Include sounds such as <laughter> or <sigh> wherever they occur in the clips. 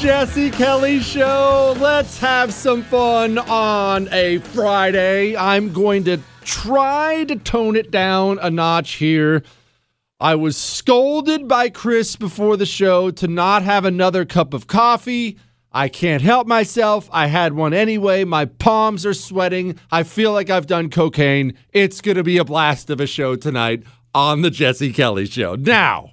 Jesse Kelly Show. Let's have some fun on a Friday. I'm going to try to tone it down a notch here. I was scolded by Chris before the show to not have another cup of coffee. I can't help myself. I had one anyway. My palms are sweating. I feel like I've done cocaine. It's going to be a blast of a show tonight on The Jesse Kelly Show. Now,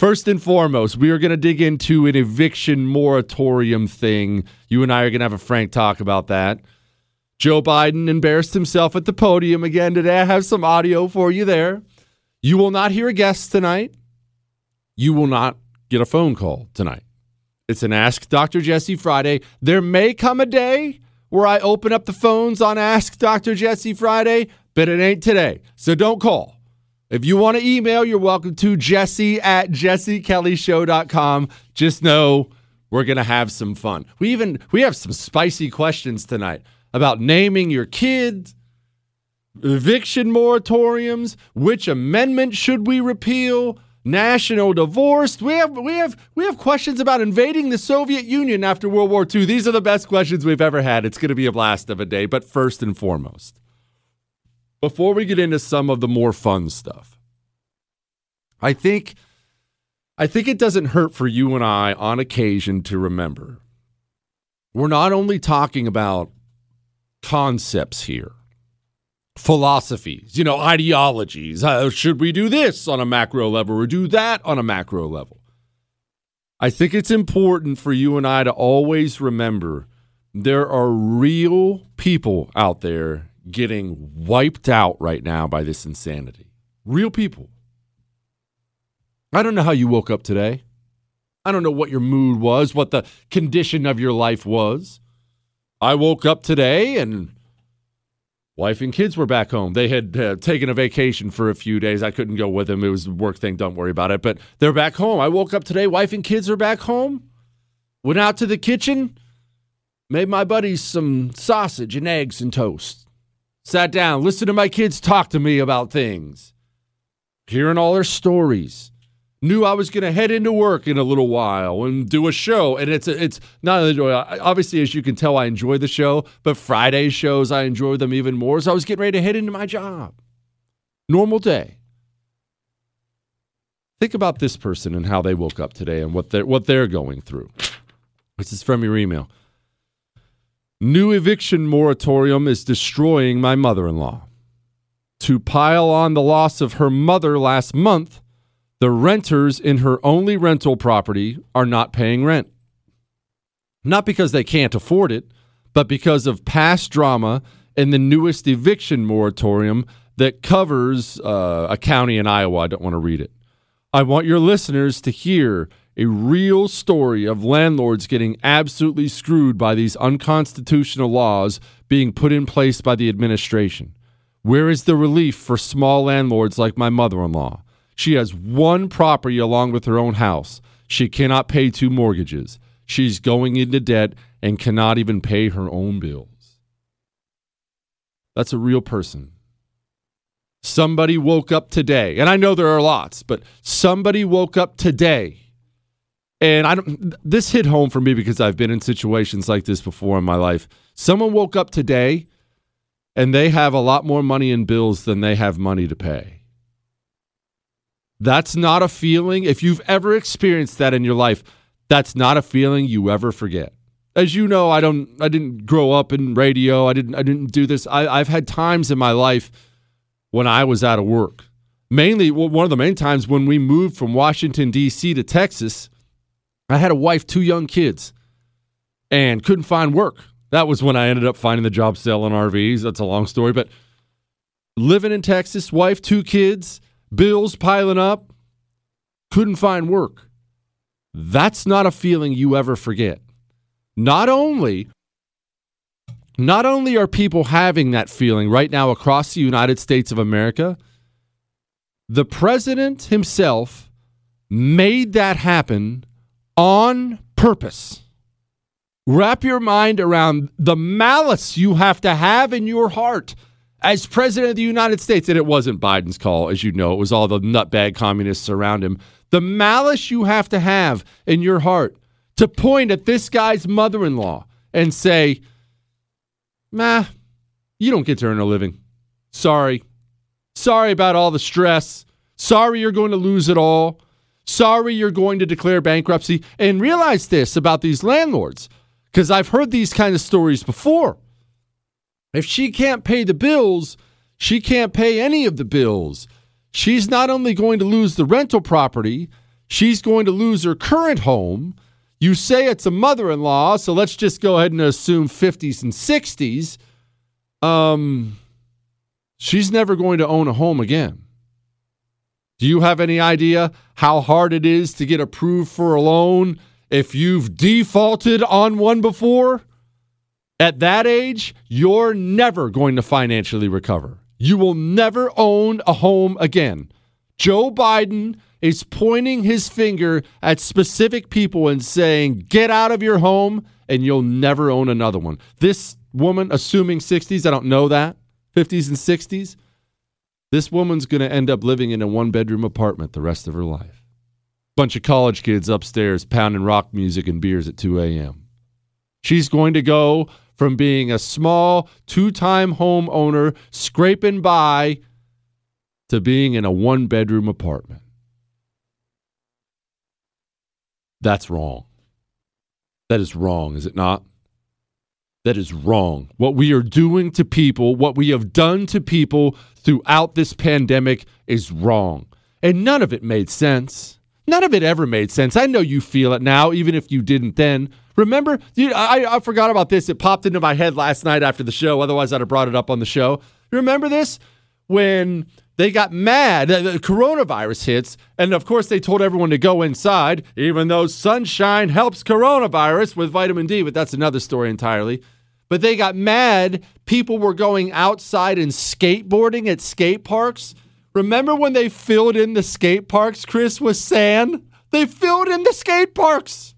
First and foremost, we are going to dig into an eviction moratorium thing. You and I are going to have a frank talk about that. Joe Biden embarrassed himself at the podium again today. I have some audio for you there. You will not hear a guest tonight. You will not get a phone call tonight. It's an Ask Dr. Jesse Friday. There may come a day where I open up the phones on Ask Dr. Jesse Friday, but it ain't today. So don't call. If you want to email, you're welcome to jesse at jessekellyshow.com. Just know we're going to have some fun. We even we have some spicy questions tonight about naming your kids, eviction moratoriums, which amendment should we repeal, national divorce. We have we have we have questions about invading the Soviet Union after World War II. These are the best questions we've ever had. It's going to be a blast of a day, but first and foremost, before we get into some of the more fun stuff, I think I think it doesn't hurt for you and I on occasion to remember we're not only talking about concepts here, philosophies, you know, ideologies. Uh, should we do this on a macro level or do that on a macro level? I think it's important for you and I to always remember there are real people out there getting wiped out right now by this insanity. Real people. I don't know how you woke up today. I don't know what your mood was, what the condition of your life was. I woke up today and wife and kids were back home. They had uh, taken a vacation for a few days. I couldn't go with them. It was a work thing. Don't worry about it. But they're back home. I woke up today. Wife and kids are back home. Went out to the kitchen, made my buddies some sausage and eggs and toast. Sat down, listened to my kids talk to me about things, hearing all their stories. Knew I was going to head into work in a little while and do a show, and it's it's not obviously as you can tell I enjoy the show, but Friday shows I enjoy them even more. So I was getting ready to head into my job. Normal day. Think about this person and how they woke up today and what they're what they're going through. This is from your email. New eviction moratorium is destroying my mother in law. To pile on the loss of her mother last month, the renters in her only rental property are not paying rent. Not because they can't afford it, but because of past drama and the newest eviction moratorium that covers uh, a county in Iowa. I don't want to read it. I want your listeners to hear a real story of landlords getting absolutely screwed by these unconstitutional laws being put in place by the administration. Where is the relief for small landlords like my mother in law? She has one property along with her own house. She cannot pay two mortgages. She's going into debt and cannot even pay her own bills. That's a real person. Somebody woke up today, and I know there are lots, but somebody woke up today and I don't this hit home for me because I've been in situations like this before in my life. Someone woke up today and they have a lot more money in bills than they have money to pay. That's not a feeling if you've ever experienced that in your life, that's not a feeling you ever forget. As you know, I don't I didn't grow up in radio. I didn't I didn't do this. I, I've had times in my life when I was out of work. Mainly one of the main times when we moved from Washington, D.C. to Texas I had a wife, two young kids, and couldn't find work. That was when I ended up finding the job selling RVs. That's a long story, but living in Texas, wife, two kids, bills piling up, couldn't find work. That's not a feeling you ever forget. Not only not only are people having that feeling right now across the United States of America, the president himself made that happen on purpose. Wrap your mind around the malice you have to have in your heart as president of the United States. And it wasn't Biden's call, as you know, it was all the nutbag communists around him. The malice you have to have in your heart to point at this guy's mother in law and say, Nah, you don't get to earn a living. Sorry. Sorry about all the stress. Sorry you're going to lose it all. Sorry you're going to declare bankruptcy. And realize this about these landlords, because I've heard these kind of stories before. If she can't pay the bills, she can't pay any of the bills. She's not only going to lose the rental property, she's going to lose her current home. You say it's a mother in law, so let's just go ahead and assume 50s and 60s. Um, she's never going to own a home again. Do you have any idea how hard it is to get approved for a loan if you've defaulted on one before? At that age, you're never going to financially recover. You will never own a home again. Joe Biden is pointing his finger at specific people and saying, get out of your home and you'll never own another one. This woman, assuming 60s, I don't know that, 50s and 60s, this woman's going to end up living in a one bedroom apartment the rest of her life. Bunch of college kids upstairs pounding rock music and beers at 2 a.m. She's going to go from being a small two time homeowner scraping by to being in a one bedroom apartment. That's wrong. That is wrong, is it not? That is wrong. What we are doing to people, what we have done to people throughout this pandemic is wrong. And none of it made sense. None of it ever made sense. I know you feel it now, even if you didn't then. Remember, I, I forgot about this. It popped into my head last night after the show. Otherwise, I'd have brought it up on the show. You remember this? When they got mad, the coronavirus hits, and of course, they told everyone to go inside, even though sunshine helps coronavirus with vitamin D, but that's another story entirely. But they got mad. People were going outside and skateboarding at skate parks. Remember when they filled in the skate parks, Chris, with sand? They filled in the skate parks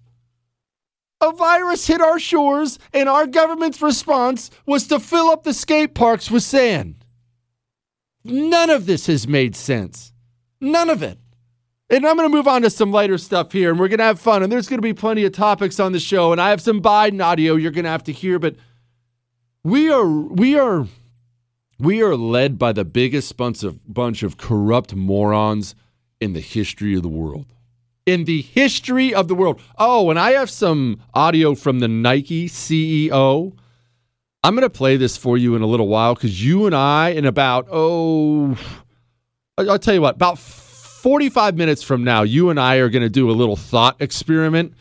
a virus hit our shores, and our government's response was to fill up the skate parks with sand. None of this has made sense. None of it. And I'm going to move on to some lighter stuff here, and we're going to have fun. And there's going to be plenty of topics on the show, and I have some Biden audio you're going to have to hear. But we are we are we are led by the biggest bunch of bunch of corrupt morons in the history of the world in the history of the world. Oh, and I have some audio from the Nike CEO. I'm going to play this for you in a little while because you and I, in about, oh, I'll tell you what, about 45 minutes from now, you and I are going to do a little thought experiment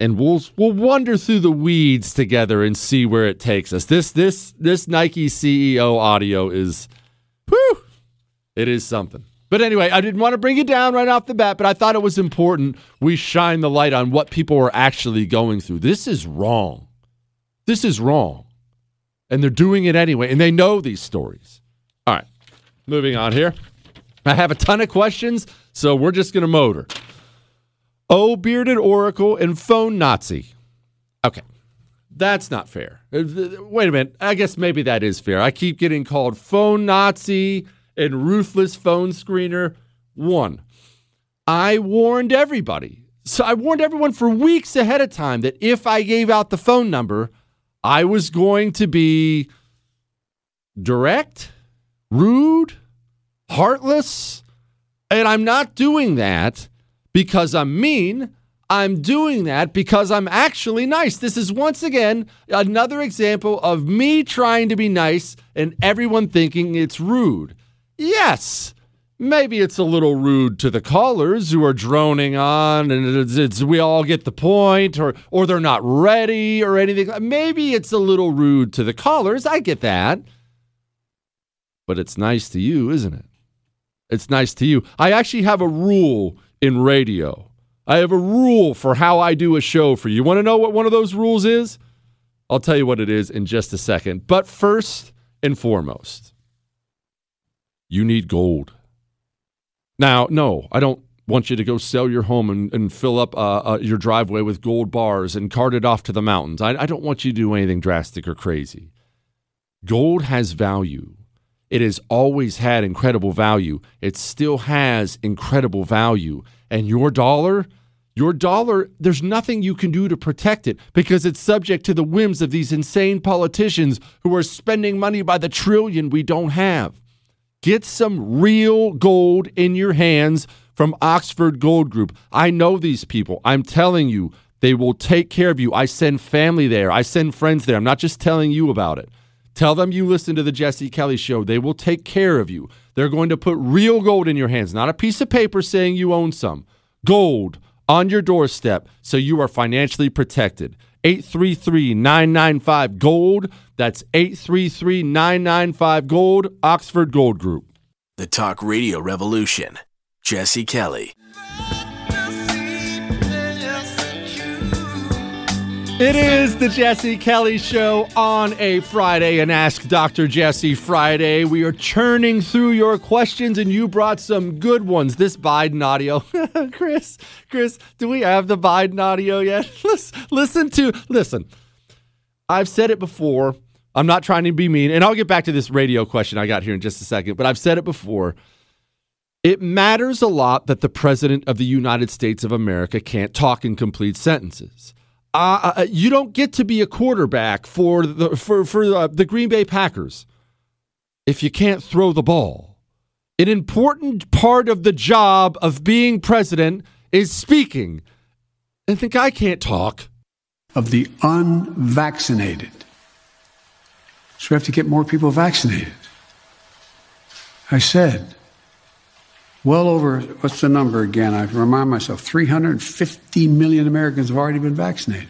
and we'll we'll wander through the weeds together and see where it takes us. This this this Nike CEO audio is whew, it is something. But anyway, I didn't want to bring it down right off the bat, but I thought it was important we shine the light on what people are actually going through. This is wrong. This is wrong. And they're doing it anyway, and they know these stories. All right, moving on here. I have a ton of questions, so we're just going to motor. Oh, bearded oracle and phone Nazi. Okay, that's not fair. Uh, wait a minute. I guess maybe that is fair. I keep getting called phone Nazi and ruthless phone screener. One, I warned everybody. So I warned everyone for weeks ahead of time that if I gave out the phone number, I was going to be direct, rude, heartless. And I'm not doing that because I'm mean. I'm doing that because I'm actually nice. This is once again another example of me trying to be nice and everyone thinking it's rude. Yes, maybe it's a little rude to the callers who are droning on and it's, it's, we all get the point or or they're not ready or anything maybe it's a little rude to the callers i get that but it's nice to you isn't it it's nice to you i actually have a rule in radio i have a rule for how i do a show for you You want to know what one of those rules is i'll tell you what it is in just a second but first and foremost you need gold. Now, no, I don't want you to go sell your home and, and fill up uh, uh, your driveway with gold bars and cart it off to the mountains. I, I don't want you to do anything drastic or crazy. Gold has value. It has always had incredible value. It still has incredible value. And your dollar, Your dollar, there's nothing you can do to protect it because it's subject to the whims of these insane politicians who are spending money by the trillion we don't have. Get some real gold in your hands from Oxford Gold Group. I know these people. I'm telling you, they will take care of you. I send family there, I send friends there. I'm not just telling you about it. Tell them you listen to the Jesse Kelly show. They will take care of you. They're going to put real gold in your hands, not a piece of paper saying you own some. Gold on your doorstep so you are financially protected. 833 995 Gold. That's 833 995 Gold, Oxford Gold Group. The Talk Radio Revolution. Jesse Kelly. It is the Jesse Kelly Show on a Friday, and Ask Dr. Jesse Friday. We are churning through your questions, and you brought some good ones. This Biden audio, <laughs> Chris, Chris, do we have the Biden audio yet? <laughs> listen to, listen. I've said it before. I'm not trying to be mean, and I'll get back to this radio question I got here in just a second. But I've said it before. It matters a lot that the president of the United States of America can't talk in complete sentences. Uh, uh, you don't get to be a quarterback for the for for uh, the Green Bay Packers if you can't throw the ball. An important part of the job of being president is speaking. And think I can't talk of the unvaccinated. So we have to get more people vaccinated. I said well over, what's the number again? I remind myself 350 million Americans have already been vaccinated.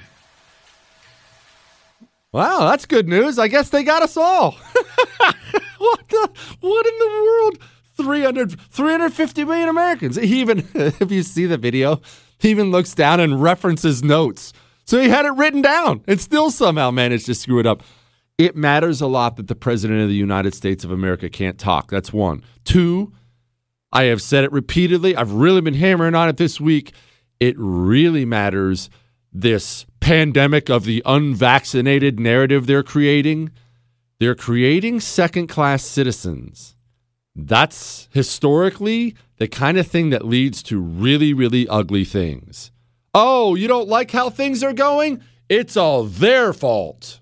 Wow, that's good news. I guess they got us all. <laughs> what the what in the world? 300 350 million Americans. He even <laughs> if you see the video, he even looks down and references notes. So he had it written down and still somehow managed to screw it up. It matters a lot that the president of the United States of America can't talk. That's one. Two, I have said it repeatedly. I've really been hammering on it this week. It really matters this pandemic of the unvaccinated narrative they're creating. They're creating second class citizens. That's historically the kind of thing that leads to really, really ugly things. Oh, you don't like how things are going? It's all their fault.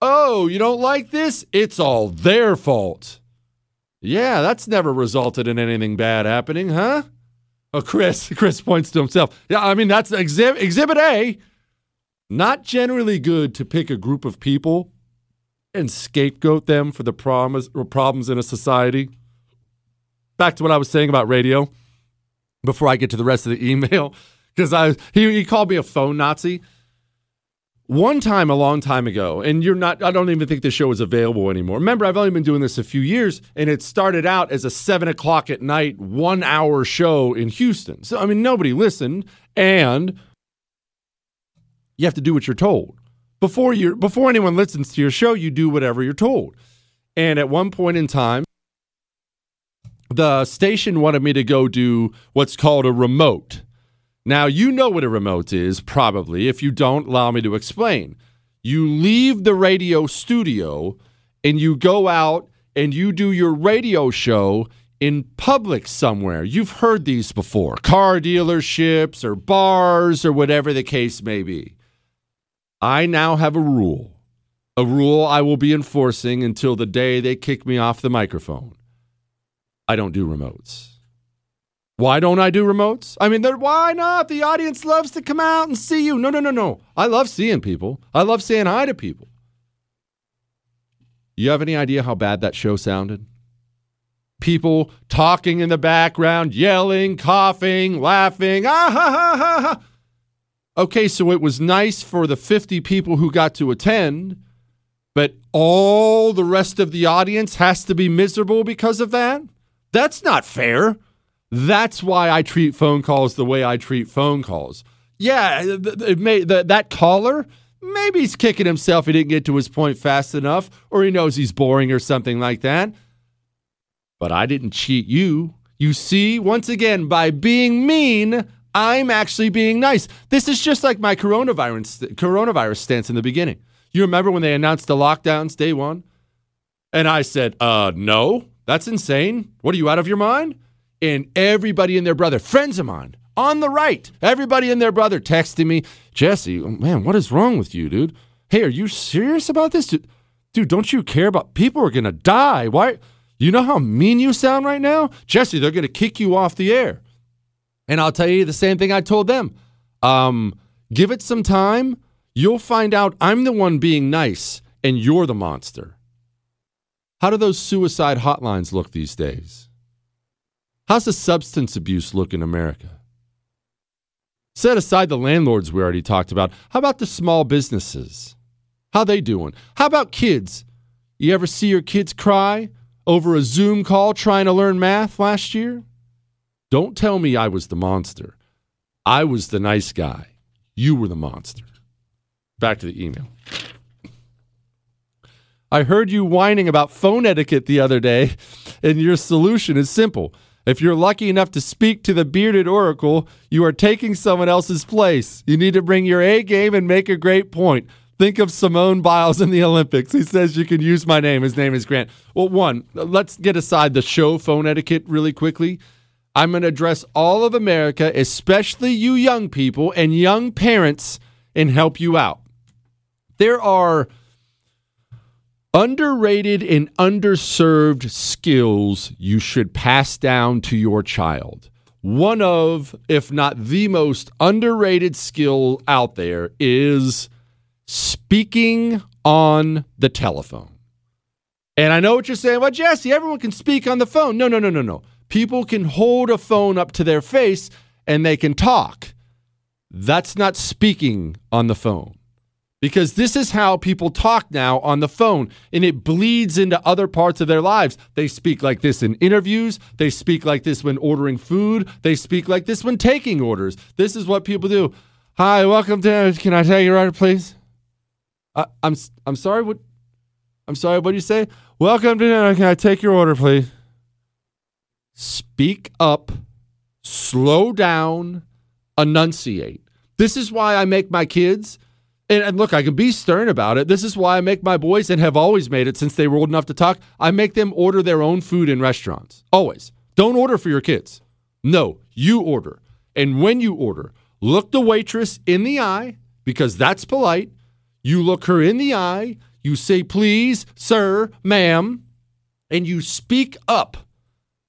Oh, you don't like this? It's all their fault. Yeah, that's never resulted in anything bad happening, huh? Oh, Chris, <laughs> Chris points to himself. Yeah, I mean, that's exhibit, exhibit A. Not generally good to pick a group of people and scapegoat them for the problems, problems in a society. Back to what I was saying about radio before I get to the rest of the <laughs> email, because I he, he called me a phone Nazi one time a long time ago, and you're not, I don't even think the show is available anymore. Remember, I've only been doing this a few years, and it started out as a seven o'clock at night, one hour show in Houston. So, I mean, nobody listened, and you have to do what you're told. Before you before anyone listens to your show, you do whatever you're told. And at one point in time, the station wanted me to go do what's called a remote. Now, you know what a remote is, probably. If you don't, allow me to explain. You leave the radio studio and you go out and you do your radio show in public somewhere. You've heard these before car dealerships or bars or whatever the case may be. I now have a rule, a rule I will be enforcing until the day they kick me off the microphone. I don't do remotes. Why don't I do remotes? I mean, why not? The audience loves to come out and see you. No, no, no, no. I love seeing people. I love saying hi to people. You have any idea how bad that show sounded? People talking in the background, yelling, coughing, laughing. Ah, ha, ha, ha, ha. Okay, so it was nice for the 50 people who got to attend, but all the rest of the audience has to be miserable because of that? That's not fair. That's why I treat phone calls the way I treat phone calls. Yeah, it may, the, that caller, maybe he's kicking himself he didn't get to his point fast enough, or he knows he's boring or something like that. But I didn't cheat you. You see, once again, by being mean, I'm actually being nice. This is just like my coronavirus coronavirus stance in the beginning. You remember when they announced the lockdowns day one? And I said, uh, no, that's insane. What are you out of your mind? And everybody and their brother, friends of mine, on the right. Everybody and their brother texting me, Jesse, man, what is wrong with you, dude? Hey, are you serious about this? Dude, dude don't you care about people are going to die? Why? You know how mean you sound right now? Jesse, they're going to kick you off the air. And I'll tell you the same thing I told them. Um, give it some time. You'll find out I'm the one being nice and you're the monster. How do those suicide hotlines look these days? How's the substance abuse look in America? Set aside the landlords we already talked about. How about the small businesses? How they doing? How about kids? You ever see your kids cry over a Zoom call trying to learn math last year? Don't tell me I was the monster. I was the nice guy. You were the monster. Back to the email. I heard you whining about phone etiquette the other day, and your solution is simple. If you're lucky enough to speak to the bearded oracle, you are taking someone else's place. You need to bring your A game and make a great point. Think of Simone Biles in the <laughs> Olympics. He says you can use my name. His name is Grant. Well, one, let's get aside the show phone etiquette really quickly. I'm going to address all of America, especially you young people and young parents, and help you out. There are underrated and underserved skills you should pass down to your child. One of, if not the most underrated skill out there, is speaking on the telephone. And I know what you're saying. Well, Jesse, everyone can speak on the phone. No, no, no, no, no. People can hold a phone up to their face and they can talk. That's not speaking on the phone because this is how people talk now on the phone and it bleeds into other parts of their lives. They speak like this in interviews, they speak like this when ordering food, they speak like this when taking orders. This is what people do. Hi, welcome to Can I take your order please? Uh, I'm I'm sorry what I'm sorry what do you say? Welcome to Can I take your order please? Speak up, slow down, enunciate. This is why I make my kids and, and, look, I can be stern about it. This is why I make my boys and have always made it since they were old enough to talk. I make them order their own food in restaurants. Always. Don't order for your kids. No, you order. And when you order, look the waitress in the eye because that's polite. You look her in the eye. You say, please, sir, ma'am, and you speak up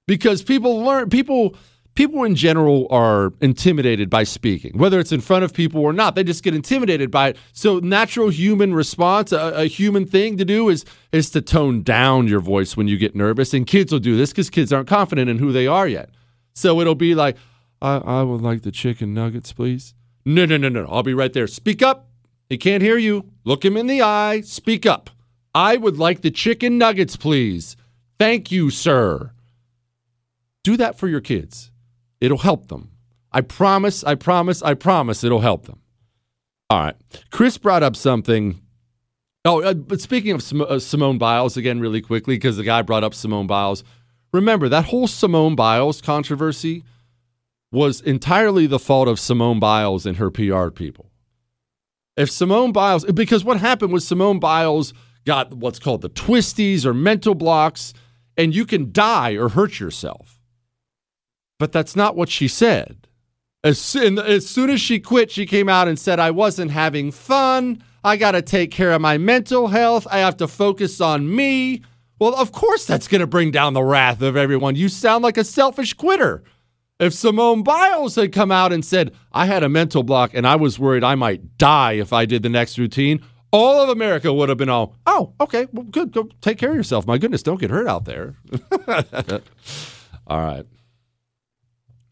because people learn, people people in general are intimidated by speaking, whether it's in front of people or not. They just get intimidated by it. So, natural human response, a, a, human thing to do is is to tone down your voice when you get nervous. And kids will do this because kids aren't confident in who they are yet. So it'll be like, I, I would like the chicken nuggets, please. No, no, no, no. I'll be right there. Speak up. He can't hear you. Look him in the eye. Speak up. I would like the chicken nuggets, please. Thank you, sir. Do that for your kids. It'll help them. I promise, I promise, I promise it'll help them. All right. Chris brought up something. Oh, uh, but speaking of Sim- uh, Simone Biles, again, really quickly, because the guy brought up Simone Biles. Remember, that whole Simone Biles controversy was entirely the fault of Simone Biles and her PR people. If Simone Biles, because what happened was Simone Biles got what's called the twisties or mental blocks, and you can die or hurt yourself. But that's not what she said. As soon, as soon as she quit, she came out and said, I wasn't having fun. I got to take care of my mental health. I have to focus on me. Well, of course, that's going to bring down the wrath of everyone. You sound like a selfish quitter. If Simone Biles had come out and said, I had a mental block and I was worried I might die if I did the next routine, all of America would have been all, oh, okay, well, good. Go take care of yourself. My goodness, don't get hurt out there. <laughs> all right.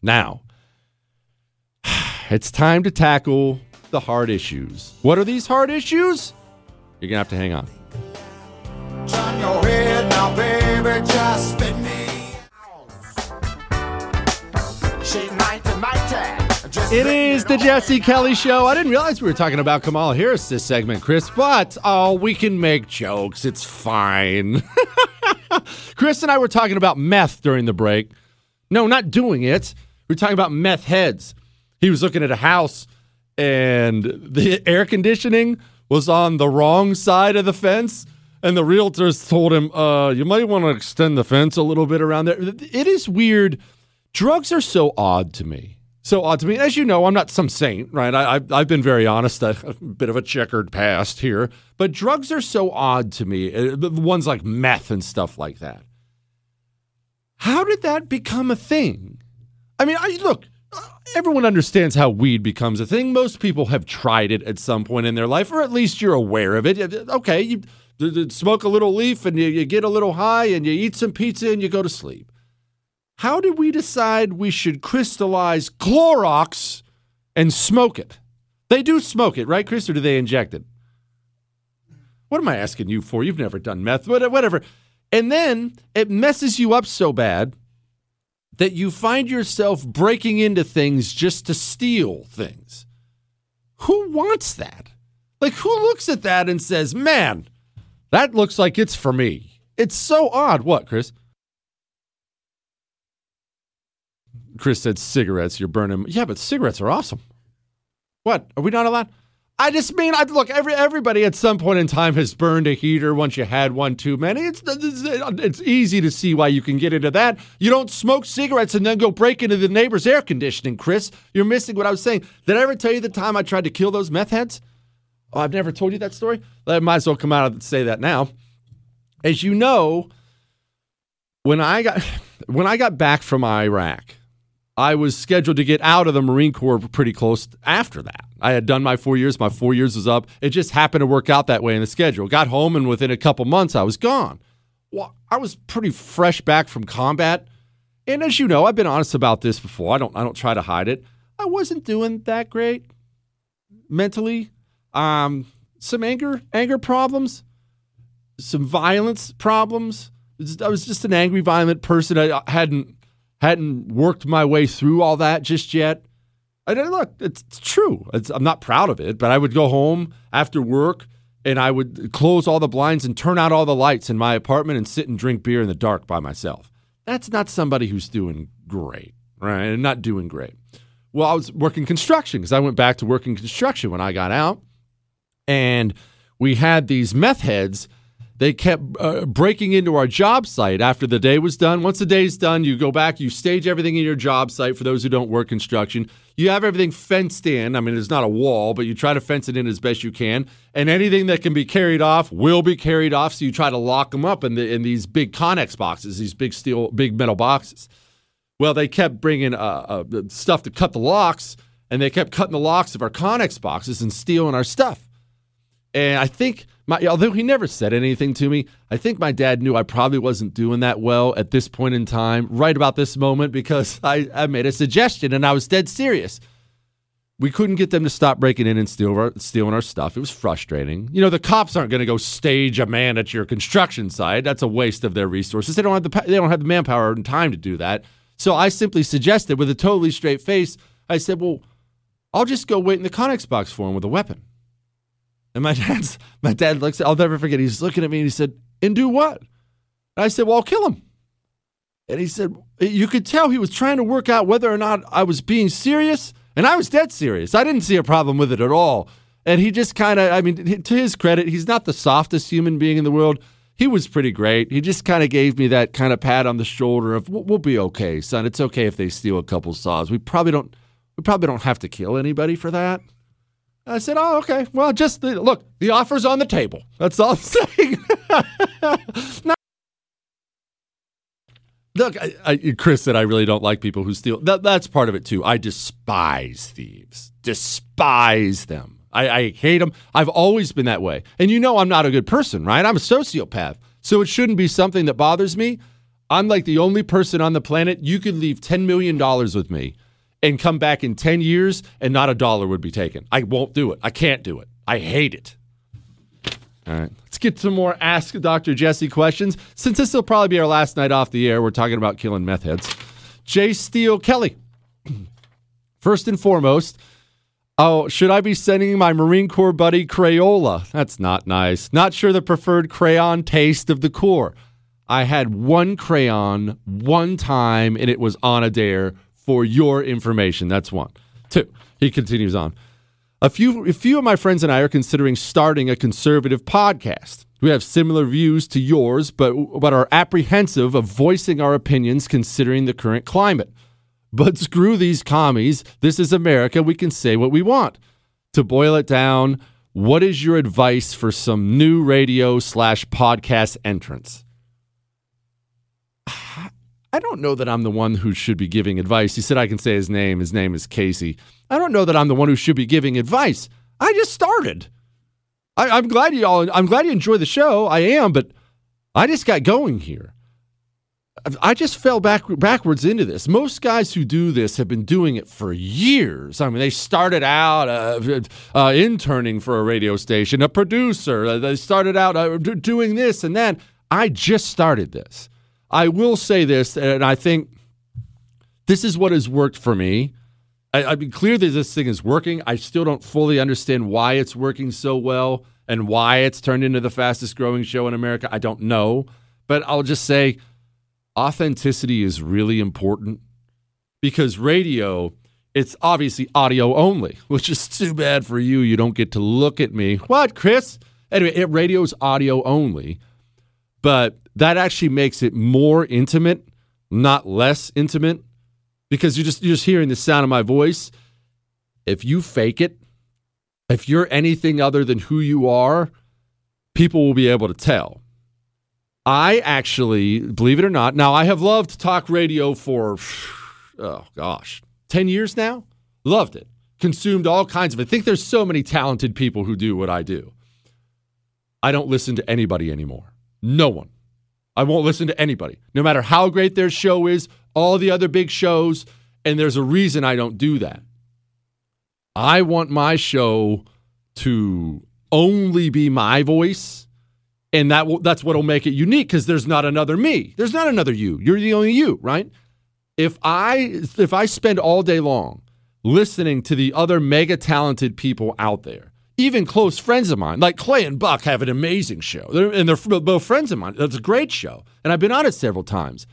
Now, <sighs> it's time to tackle the hard issues. What are these hard issues? You're going to have to hang on. Now, baby, it is the Jesse Kelly Show. I didn't realize we were talking about Kamala Harris this segment, Chris, but oh, we can make jokes. It's fine. <laughs> Chris and I were talking about meth during the break. No, not doing it. We are talking about meth heads. He was looking at a house and the <laughs> air conditioning was on the wrong side of the fence. And the realtors told him, uh, you might want to extend the fence a little bit around there. It is weird. Drugs are so odd to me. so odd to me. As you know, I'm not some saint, right? I, have been very honest, a, <laughs> a, bit of a checkered past here. But drugs are so odd to me, uh, the ones like meth and stuff like that. How did that become a thing? I mean, I, look, everyone understands how weed becomes a thing. Most people have tried it at some point in their life, or at least you're aware of it. Okay, you smoke a little leaf and you, you get a little high and you eat some pizza and you go to sleep. How did we decide we should crystallize Clorox and smoke it? They do smoke it, right, Chris, or do they inject it? What am I asking you for? You've never done meth, whatever. And then it messes you up so bad that you find yourself breaking into things just to steal things. Who wants that? Like, who looks at that and says, man, that looks like it's for me? It's so odd. What, Chris? Chris said cigarettes, you're burning. Yeah, but cigarettes are awesome. What? Are we not allowed? I just mean, I, look, every everybody at some point in time has burned a heater once you had one too many. It's, it's, easy to see why you can get into that. You don't smoke cigarettes and then go break into the neighbor's air conditioning, Chris. You're missing what I was saying. Did I ever tell you the time I tried to kill those meth heads? Oh, I've never told you that story. I might as well come out and say that now. As you know, when I got <sighs> when I got back from Iraq, I was scheduled to get out of the Marine Corps pretty close after that. I had done my four years. My four years was up. It just happened to work out that way in the schedule. Got home, and within a couple months, I was gone. Well, I was pretty fresh back from combat, and as you know, I've been honest about this before. I don't. I don't try to hide it. I wasn't doing that great mentally. Um, some anger, anger problems, some violence problems. I was just an angry, violent person. I hadn't hadn't worked my way through all that just yet. I didn't look, it's, it's true. It's, I'm not proud of it, but I would go home after work and I would close all the blinds and turn out all the lights in my apartment and sit and drink beer in the dark by myself. That's not somebody who's doing great, right? And not doing great. Well, I was working construction because I went back to working construction when I got out. And we had these meth heads they kept uh, breaking into our job site after the day was done. Once the day's done, you go back, you stage everything in your job site for those who don't work construction. You have everything fenced in. I mean, it's not a wall, but you try to fence it in as best you can. And anything that can be carried off will be carried off. So you try to lock them up in, the, in these big Connex boxes, these big steel, big metal boxes. Well, they kept bringing uh, uh, stuff to cut the locks, and they kept cutting the locks of our Connex boxes and stealing our stuff. And I think my, although he never said anything to me, I think my dad knew I probably wasn't doing that well at this point in time, right about this moment, because <laughs> I, I made a suggestion and I was dead serious. We couldn't get them to stop breaking in and steal our, stealing our stuff. It was frustrating. You know, the cops aren't going to go stage a man at your construction site. That's a waste of their resources. They don't have the they don't have the manpower and time to do that. So I simply suggested, with a totally straight face, I said, "Well, I'll just go wait in the Connex box for him with a weapon." And my <laughs> dad's my dad looks. I'll never forget. He's looking at me and he said, "And do what?" And I said, "Well, I'll kill him." And he said, "You could tell he was trying to work out whether or not I was being serious." And I was dead serious. I didn't see a problem with it at all. And he just kind of, I mean, to his credit, he's not the softest human being in the world. He was pretty great. He just kind of gave me that kind of pat on the shoulder of, "We'll be okay, son. It's okay if they steal a couple saws. We probably don't, we probably don't have to kill anybody for that." I said, "Oh, okay. Well, just look. The offer's on the table. That's all I'm <laughs> saying." now, look, I, I, Chris said I really don't like people who steal. That, that's part of it too. I despise thieves. Despise them. I, I hate them. I've always been that way. And you know, I'm not a good person, right? I'm a sociopath. So it shouldn't be something that bothers me. I'm like the only person on the planet. You could leave $10 million with me and come back in 10 years and not a dollar would be taken. I won't do it. I can't do it. I hate it. All right. Let's get some more Ask Dr. Jesse questions. Since this will probably be our last night off the air, we're talking about killing meth heads. Jay Steele Kelly. <clears throat> First and foremost, oh, should I be sending my Marine Corps buddy Crayola? That's not nice. Not sure the preferred crayon taste of the Corps. I had one crayon one time and it was on a dare for your information. That's one. Two, he continues on. A few, a few of my friends and I are considering starting a conservative podcast. We have similar views to yours, but, but are apprehensive of voicing our opinions considering the current climate. But screw these commies. This is America. We can say what we want. To boil it down, what is your advice for some new radio slash podcast entrants? I don't know that I'm the one who should be giving advice. He said I can say his name. His name is Casey. I don't know that I'm the one who should be giving advice. I just started. I, am glad you all. I'm glad you enjoy the show. I am, but I just got going here. I just fell back backwards into this. Most guys who do this have been doing it for years. I mean, they started out uh, uh, interning for a radio station, a producer. Uh, they started out uh, doing this and that. I just started this. I will say this, and I think this is what has worked for me. I, I mean, clear that this thing is working. I still don't fully understand why it's working so well and why it's turned into the fastest growing show in America. I don't know, but I'll just say authenticity is really important because radio it's obviously audio only, <laughs> which is too bad for you. You don't get to look at me. What, Chris? Anyway, it, radio's audio only, but that actually makes it more intimate, not less intimate, because you're just you're just hearing the sound of my voice. If you fake it, if you're anything other than who you are, people will be able to tell. I actually, believe it or not, now I have loved talk radio for <sighs> oh gosh, 10 years now. Loved it. Consumed all kinds of it. I think there's so many talented people who do what I do. I don't listen to anybody anymore. No one. I won't listen to anybody, no matter how great their show is, all the other big shows. And there's a reason I don't do that. I want my show to only be my voice. And that will, that's what will make it unique because there's not another me. There's not another you. You're the only you, right? If I if I spend all day long listening to the other mega talented people out there, even close friends of mine, like Clay and Buck, have an amazing show. They're, and they're both friends of mine. That's a great show. And I've been on it several times.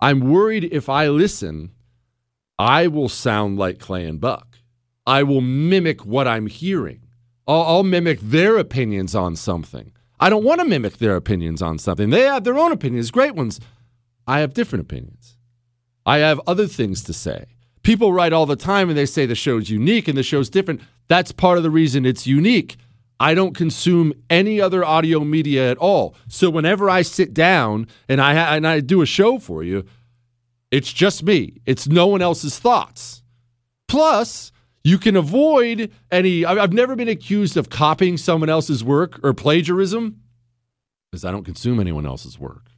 I'm worried if I listen, I will sound like Clay and Buck. I will mimic what I'm hearing. I'll, I'll mimic their opinions on something. I don't want to mimic their opinions on something. They have their own opinions, great ones. I have different opinions. I have other things to say. People write all the time and they say the show's unique and the show's different. That's part of the reason it's unique. I don't consume any other audio media at all. So whenever I sit down and I ha- and I do a show for you, it's just me. It's no one else's thoughts. Plus, you can avoid any I've never been accused of copying someone else's work or plagiarism because I don't consume anyone else's work.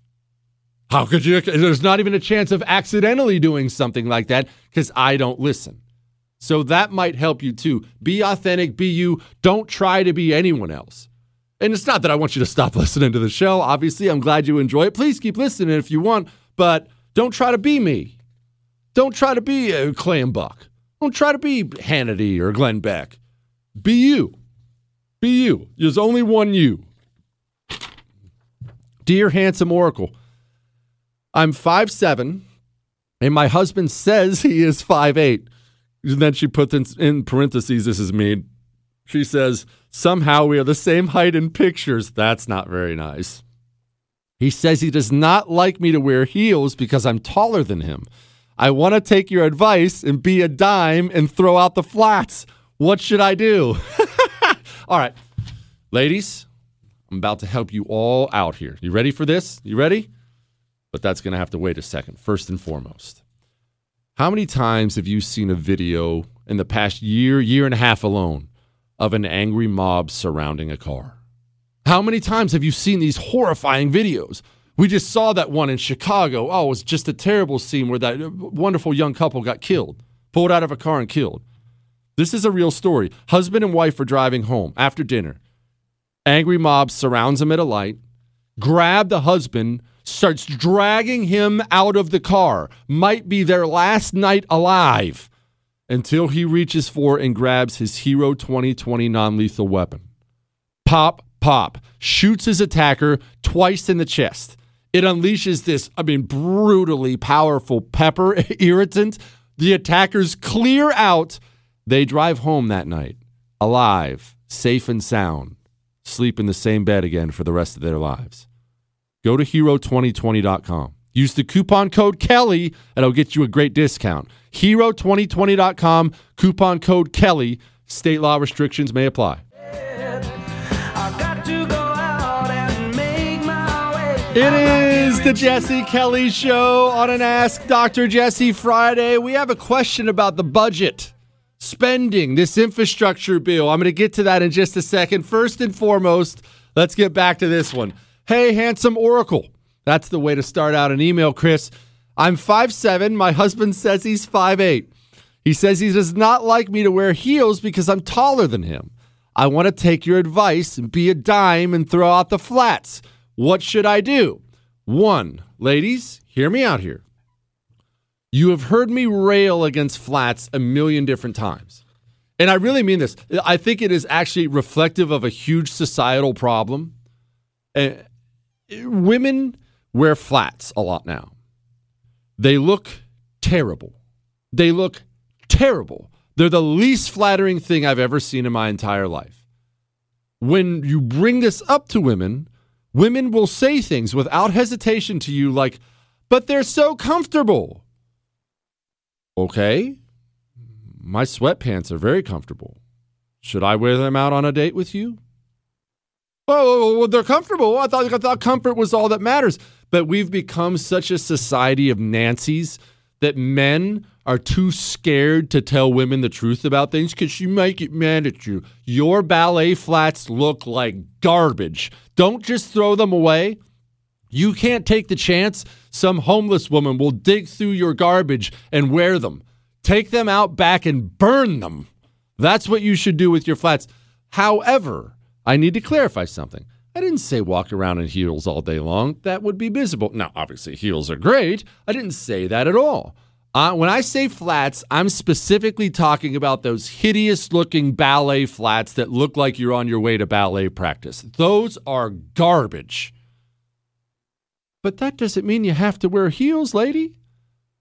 How could you? There's not even a chance of accidentally doing something like that because I don't listen. So that might help you too. Be authentic, be you. Don't try to be anyone else. And it's not that I want you to stop <laughs> listening to the show. Obviously, I'm glad you enjoy it. Please keep listening if you want, but don't try to be me. Don't try to be uh, a Clay and Buck. Don't try to be Hannity or Glenn Beck. Be you. Be you. There's only one you. Dear handsome Oracle, I'm five seven, and my husband says he is five eight. And then she puts in, in parentheses, this is me. She says, somehow we are the same height in pictures. That's not very nice. He says he does not like me to wear heels because I'm taller than him. I want to take your advice and be a dime and throw out the flats. What should I do? <laughs> all right, ladies, I'm about to help you all out here. You ready for this? You ready? But that's going to have to wait a second. First and foremost, how many times have you seen a video in the past year, year and a half alone, of an angry mob surrounding a car? How many times have you seen these horrifying videos? We just saw that one in Chicago. Oh, it was just a terrible scene where that wonderful young couple got killed, pulled out of a car and killed. This is a real story. Husband and wife are driving home after dinner. Angry mob surrounds them at a light, grab the husband, starts dragging him out of the car. Might be their last night alive until he reaches for and grabs his Hero 2020 non lethal weapon. Pop, pop, shoots his attacker twice in the chest. It unleashes this, I mean, brutally powerful pepper <laughs> irritant. The attackers clear out. They drive home that night, alive, safe and sound, sleep in the same bed again for the rest of their lives. Go to hero2020.com. Use the coupon code Kelly and it'll get you a great discount. Hero2020.com, coupon code Kelly. State law restrictions may apply. It is the Jesse Kelly Show on an Ask Dr. Jesse Friday. We have a question about the budget, spending, this infrastructure bill. I'm going to get to that in just a second. First and foremost, let's get back to this one. Hey, handsome Oracle. That's the way to start out an email, Chris. I'm 5'7. My husband says he's 5'8. He says he does not like me to wear heels because I'm taller than him. I want to take your advice and be a dime and throw out the flats. What should I do? One, ladies, hear me out here. You have heard me rail against flats a million different times. And I really mean this. I think it is actually reflective of a huge societal problem. Women wear flats a lot now. They look terrible. They look terrible. They're the least flattering thing I've ever seen in my entire life. When you bring this up to women, Women will say things without hesitation to you like, but they're so comfortable. Okay, my sweatpants are very comfortable. Should I wear them out on a date with you? Oh, well, they're comfortable. I thought, I thought comfort was all that matters. But we've become such a society of Nancy's that men are too scared to tell women the truth about things because she might get mad at you. Your ballet flats look like garbage. Don't just throw them away. You can't take the chance some homeless woman will dig through your garbage and wear them. Take them out back and burn them. That's what you should do with your flats. However, I need to clarify something. I didn't say walk around in heels all day long. That would be visible. Now, obviously, heels are great. I didn't say that at all. Uh, when I say flats, I'm specifically talking about those hideous looking ballet flats that look like you're on your way to ballet practice. Those are garbage. But that doesn't mean you have to wear heels, lady.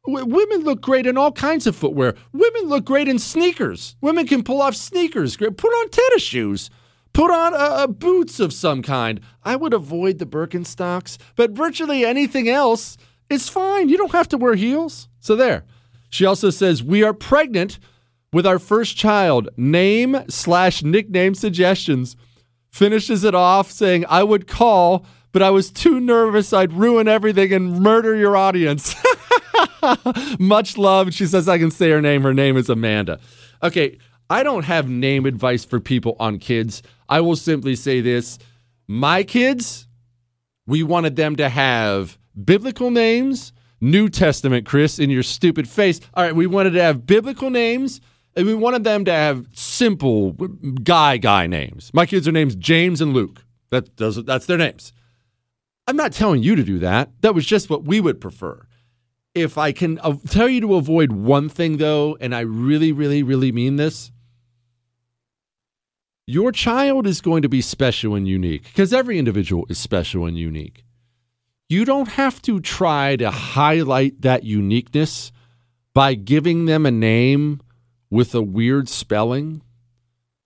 W- women look great in all kinds of footwear. Women look great in sneakers. Women can pull off sneakers. Put on tennis shoes. Put on uh, boots of some kind. I would avoid the Birkenstocks, but virtually anything else is fine. You don't have to wear heels. So there. She also says, We are pregnant with our first child. Name slash nickname suggestions. Finishes it off saying, I would call, but I was too nervous I'd ruin everything and murder your audience. <laughs> Much love. She says I can say her name. Her name is Amanda. Okay, I don't have name advice for people on kids. I will simply say this my kids, we wanted them to have biblical names New Testament, Chris, in your stupid face. All right, we wanted to have biblical names and we wanted them to have simple guy guy names. My kids are names James and Luke. That does that's their names. I'm not telling you to do that. That was just what we would prefer. If I can tell you to avoid one thing though, and I really really really mean this, your child is going to be special and unique because every individual is special and unique you don't have to try to highlight that uniqueness by giving them a name with a weird spelling.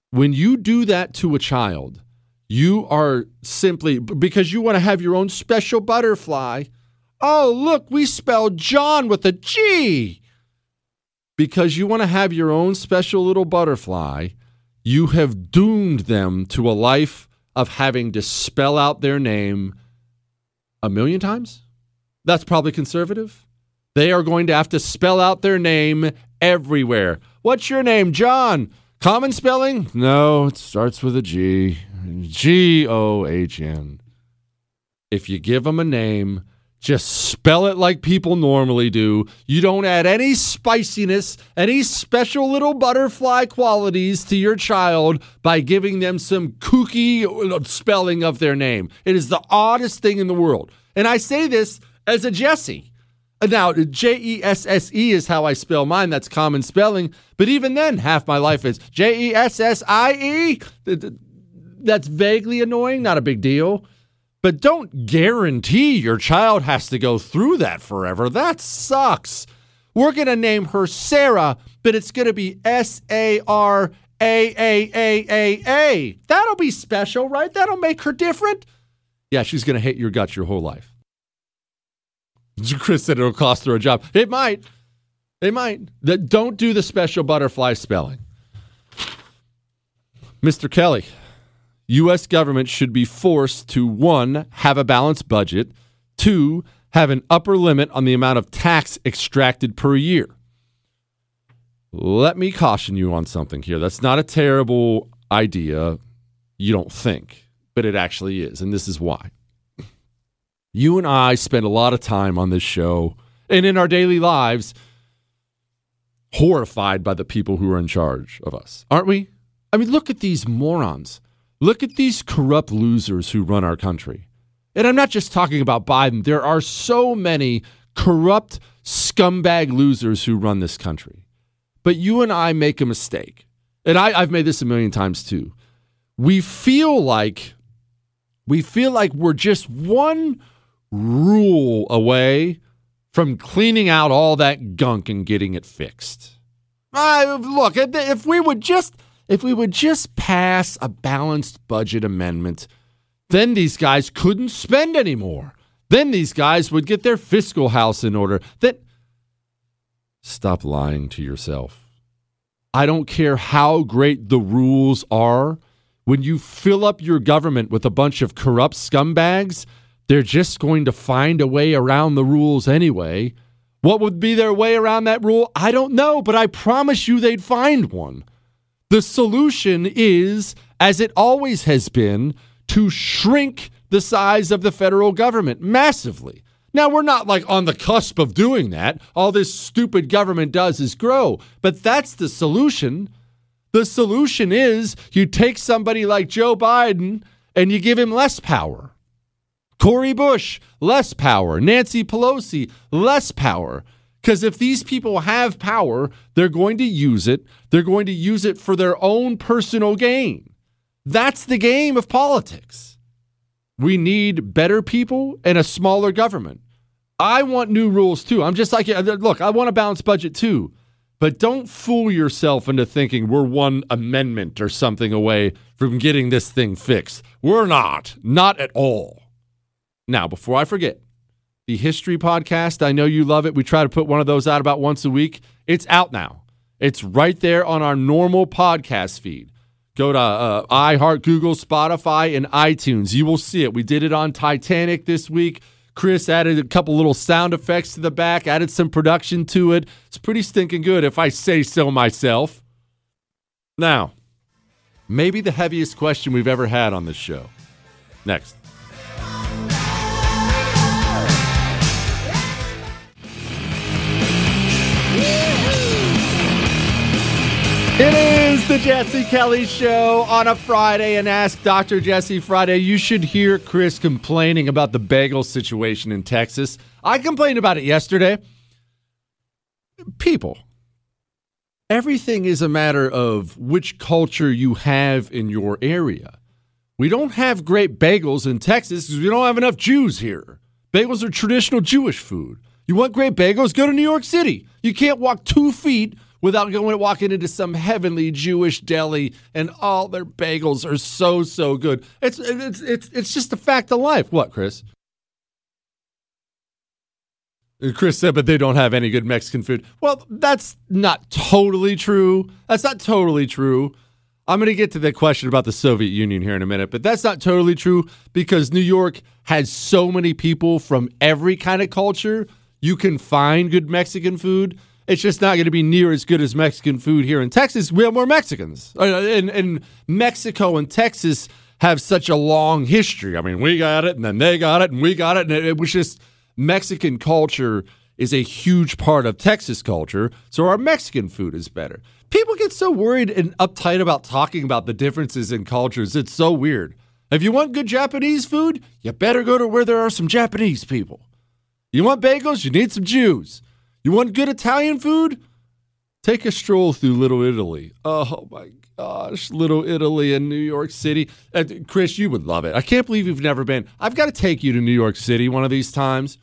When you do that to a child, you are simply because you want to have your own special butterfly. Oh, look, we spelled John with a G. Because you want to have your own special little butterfly, you have doomed them to a life of having to spell out their name a million times? That's probably conservative. They are going to have to spell out their name everywhere. What's your name, John? Common spelling? No, it starts with a G. G O H N. If you give them a name, just spell it like people normally do. You don't add any spiciness, any special little butterfly qualities to your child by giving them some kooky spelling of their name. It is the oddest thing in the world. And I say this as a Jesse. Now, J E S S E is how I spell mine. That's common spelling. But even then, half my life is J E S S I E. That's vaguely annoying, not a big deal. But don't guarantee your child has to go through that forever. That sucks. We're going to name her Sarah, but it's going to be S A R A A A A A. That'll be special, right? That'll make her different. Yeah, she's going to hate your guts your whole life. Chris said it'll cost her a job. It might. It might. Don't do the special butterfly spelling. Mr. Kelly, U.S. government should be forced to one, have a balanced budget, two, have an upper limit on the amount of tax extracted per year. Let me caution you on something here. That's not a terrible idea, you don't think, but it actually is. And this is why. You and I spend a lot of time on this show and in our daily lives horrified by the people who are in charge of us, aren't we? I mean, look at these morons. Look at these corrupt losers who run our country. And I'm not just talking about Biden. There are so many corrupt scumbag losers who run this country. But you and I make a mistake. And I, I've made this a million times too. We feel like we feel like we're just one rule away from cleaning out all that gunk and getting it fixed. Uh, look, if we would just if we would just pass a balanced budget amendment, then these guys couldn't spend anymore. Then these guys would get their fiscal house in order. That stop lying to yourself. I don't care how great the rules are. When you fill up your government with a bunch of corrupt scumbags, they're just going to find a way around the rules anyway. What would be their way around that rule? I don't know, but I promise you they'd find one. The solution is, as it always has been, to shrink the size of the federal government massively. Now, we're not like on the cusp of doing that. All this stupid government does is grow, but that's the solution. The solution is you take somebody like Joe Biden and you give him less power. Cori Bush, less power. Nancy Pelosi, less power. Because if these people have power, they're going to use it. They're going to use it for their own personal gain. That's the game of politics. We need better people and a smaller government. I want new rules too. I'm just like, uh, look, I want a balanced budget too. But don't fool yourself into thinking we're one amendment or something away from getting this thing fixed. We're not. Not at all. Now, before I forget, the history podcast. I know you love it. We try to put one of those out about once a week. It's out now. It's right there on our normal podcast feed. Go to uh, iHeart, Google, Spotify, and iTunes. You will see it. We did it on Titanic this week. Chris added a couple little sound effects to the back, added some production to it. It's pretty stinking good, if I say so myself. Now, maybe the heaviest question we've ever had on this show. Next. It is the Jesse Kelly Show on a Friday and Ask Dr. Jesse Friday. You should hear Chris complaining about the bagel situation in Texas. I complained about it yesterday. People, everything is a matter of which culture you have in your area. We don't have great bagels in Texas because we don't have enough Jews here. Bagels are traditional Jewish food. You want great bagels? Go to New York City. You can't walk two feet without going walking into some heavenly Jewish deli and all their bagels are so so good. It's it's it's it's just a fact of life. What, Chris? Chris said, but they don't have any good Mexican food. Well, that's not totally true. That's not totally true. I'm going to get to the question about the Soviet Union here in a minute, but that's not totally true because New York has so many people from every kind of culture. You can find good Mexican food. It's just not going to be near as good as Mexican food here in Texas. We have more Mexicans. Uh, and, and Mexico and Texas have such a long history. I mean, we got it, and then they got it, and we got it. And it was just Mexican culture is a huge part of Texas culture. So our Mexican food is better. People get so worried and uptight about talking about the differences in cultures. It's so weird. If you want good Japanese food, you better go to where there are some Japanese people. You want bagels? You need some Jews. You want good Italian food? Take a stroll through Little Italy. Oh my gosh, Little Italy in New York City. Uh, Chris, you would love it. I can't believe you've never been. I've got to take you to New York City one of these times.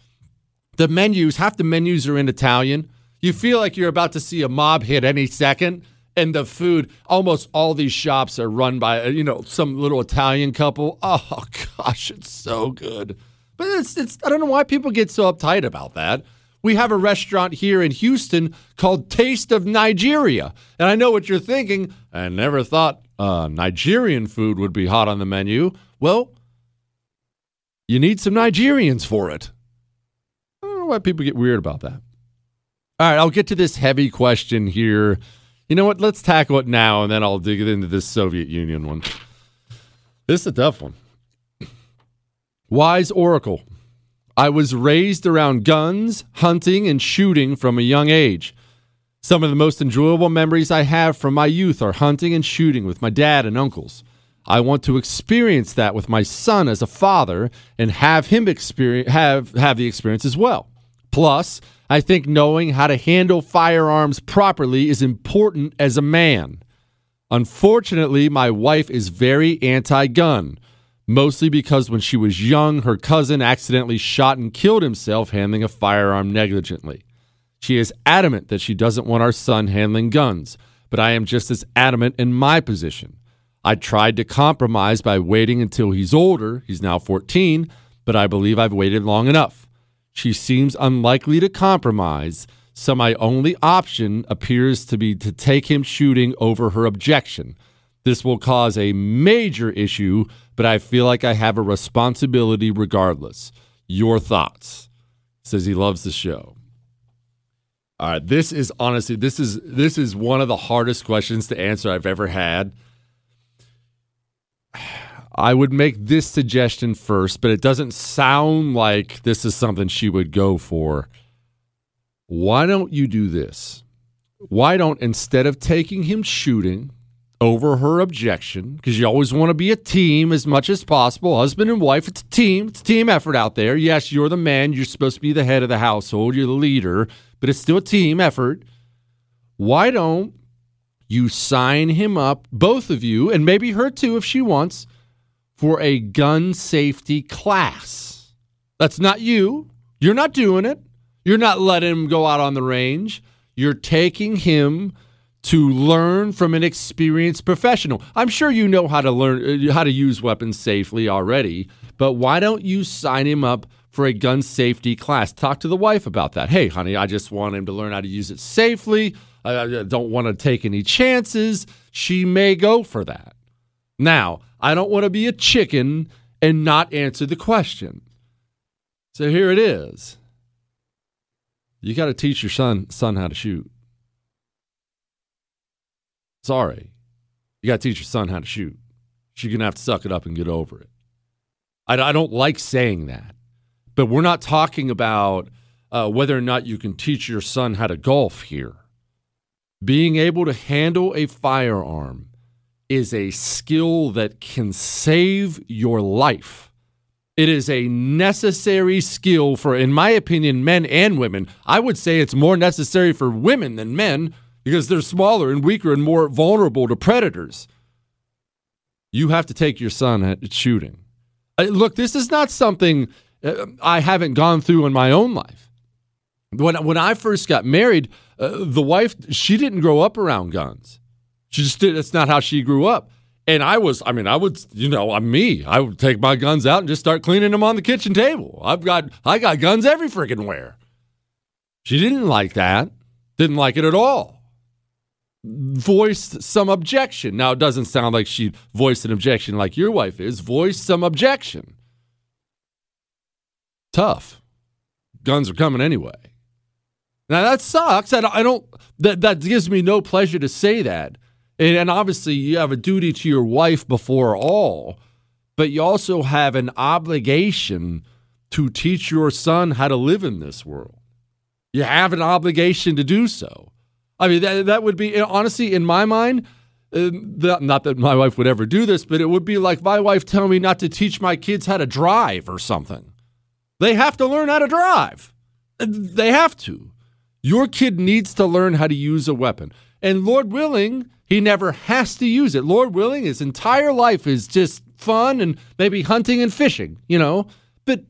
The menus, half the menus are in Italian. You feel like you're about to see a mob hit any second. And the food, almost all these shops are run by, uh, you know, some little Italian couple. Oh <laughs> gosh, it's so good. But it's, it's I don't know why people get so uptight about that. We have a restaurant here in Houston called Taste of Nigeria. And I know what you're thinking. I never thought uh, Nigerian food would be hot on the menu. Well, you need some Nigerians for it. I don't know why people get weird about that. All right, I'll get to this heavy question here. You know what? Let's tackle it now, and then I'll dig into this Soviet Union one. This is a tough one. Wise Oracle. I was raised around guns, hunting, and shooting from a young age. Some of the most enjoyable memories I have from my youth are hunting and shooting with my dad and uncles. I want to experience that with my son as a father and have him experience have have the experience as well. Plus, I think knowing how to handle firearms properly is important as a man. Unfortunately, my wife is very anti-gun mostly because when she was young, her cousin accidentally shot and killed himself handling a firearm negligently. She is adamant that she doesn't want our son handling guns, but I am just as adamant in my position. I tried to compromise by waiting until he's older. He's now 14, but I believe I've waited long enough. She seems unlikely to compromise, so my only option appears to be to take him shooting over her objection. This will cause a major issue but I feel like I have a responsibility regardless. Your thoughts? Says he loves the show. All right, this is honestly this is this is one of the hardest questions to answer I've ever had. I would make this suggestion first, but it doesn't sound like this is something she would go for. Why don't you do this? Why don't instead of taking him shooting, over her objection because you always want to be a team as much as possible. Husband and wife, it's a team. It's a team effort out there. Yes, you're the man. You're supposed to be the head of the household. You're the leader, but it's still a team effort. Why don't you sign him up, both of you, and maybe her too if she wants, for a gun safety class? That's not you. You're not doing it. You're not letting him go out on the range. You're taking him to learn from an experienced professional. I'm sure you know how to learn uh, how to use weapons safely already, but why don't you sign him up for a gun safety class? Talk to the wife about that. Hey, honey, I just want him to learn how to use it safely. I don't want to take any chances. She may go for that. Now, I don't want to be a chicken and not answer the question. So here it is. You got to teach your son son how to shoot. Sorry. You got to teach your son how to shoot. She's going to have to suck it up and get over it. I, I don't like saying that, but we're not talking about uh, whether or not you can teach your son how to golf here. Being able to handle a firearm is a skill that can save your life. It is a necessary skill for, in my opinion, men and women. I would say it's more necessary for women than men because they're smaller and weaker and more vulnerable to predators. You have to take your son at shooting. Uh, look, this is not something uh, I haven't gone through in my own life. When when I first got married, uh, the wife she didn't grow up around guns. She just did. That's not how she grew up. And I was, I mean, I would, you know, I'm me. I would take my guns out and just start cleaning them on the kitchen table. I've got, I got guns every freaking where. She didn't like that. Didn't like it at all voiced some objection. Now, it doesn't sound like she voiced an objection like your wife is, voiced some objection. Tough. Guns are coming anyway. Now, that sucks. I don't, I don't that, that gives me no pleasure to say that. And, and obviously, you have a duty to your wife before all, but you also have an obligation to teach your son how to live in this world. You have an obligation to do so. I mean, that, that would be honestly, in my mind, uh, not that my wife would ever do this, but it would be like my wife telling me not to teach my kids how to drive or something. They have to learn how to drive. They have to. Your kid needs to learn how to use a weapon. And Lord willing, he never has to use it. Lord willing, his entire life is just fun and maybe hunting and fishing, you know? But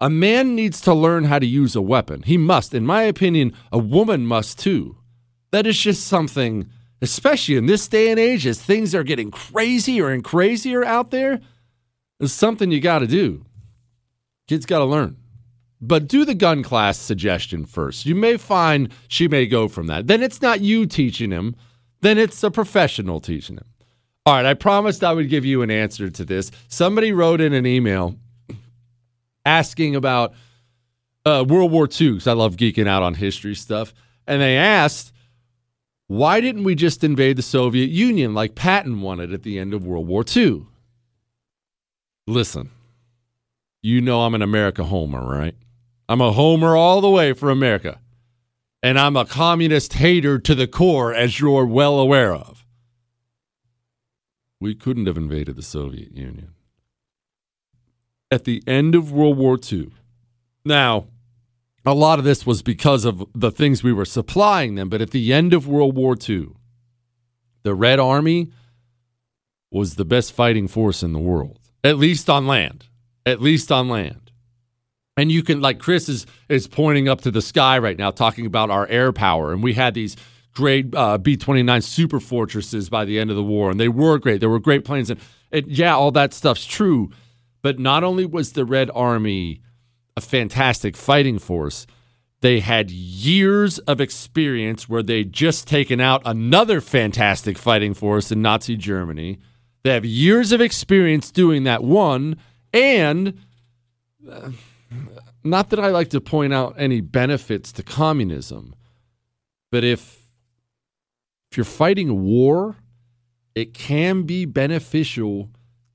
a man needs to learn how to use a weapon. He must. In my opinion, a woman must too. That is just something, especially in this day and age, as things are getting crazier and crazier out there, is something you got to do. Kids got to learn. But do the gun class suggestion first. You may find she may go from that. Then it's not you teaching him, then it's a professional teaching him. All right, I promised I would give you an answer to this. Somebody wrote in an email asking about uh, World War II, because I love geeking out on history stuff. And they asked, why didn't we just invade the Soviet Union like Patton wanted at the end of World War II? Listen, you know I'm an America homer, right? I'm a homer all the way for America. And I'm a communist hater to the core, as you're well aware of. We couldn't have invaded the Soviet Union. At the end of World War II, now, a lot of this was because of the things we were supplying them, but at the end of World War II, the Red Army was the best fighting force in the world, at least on land. At least on land. And you can, like Chris is, is pointing up to the sky right now, talking about our air power. And we had these great uh, B 29 super fortresses by the end of the war, and they were great. There were great planes. And yeah, all that stuff's true. But not only was the Red Army a fantastic fighting force. They had years of experience where they'd just taken out another fantastic fighting force in Nazi Germany. They have years of experience doing that one. And uh, not that I like to point out any benefits to communism, but if if you're fighting a war, it can be beneficial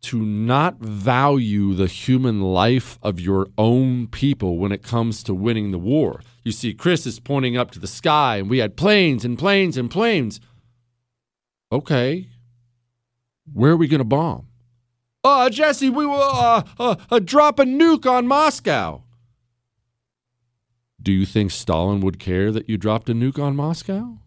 to not value the human life of your own people when it comes to winning the war. You see, Chris is pointing up to the sky, and we had planes and planes and planes. Okay, where are we going to bomb? Uh, Jesse, we will uh, uh, uh, drop a nuke on Moscow. Do you think Stalin would care that you dropped a nuke on Moscow?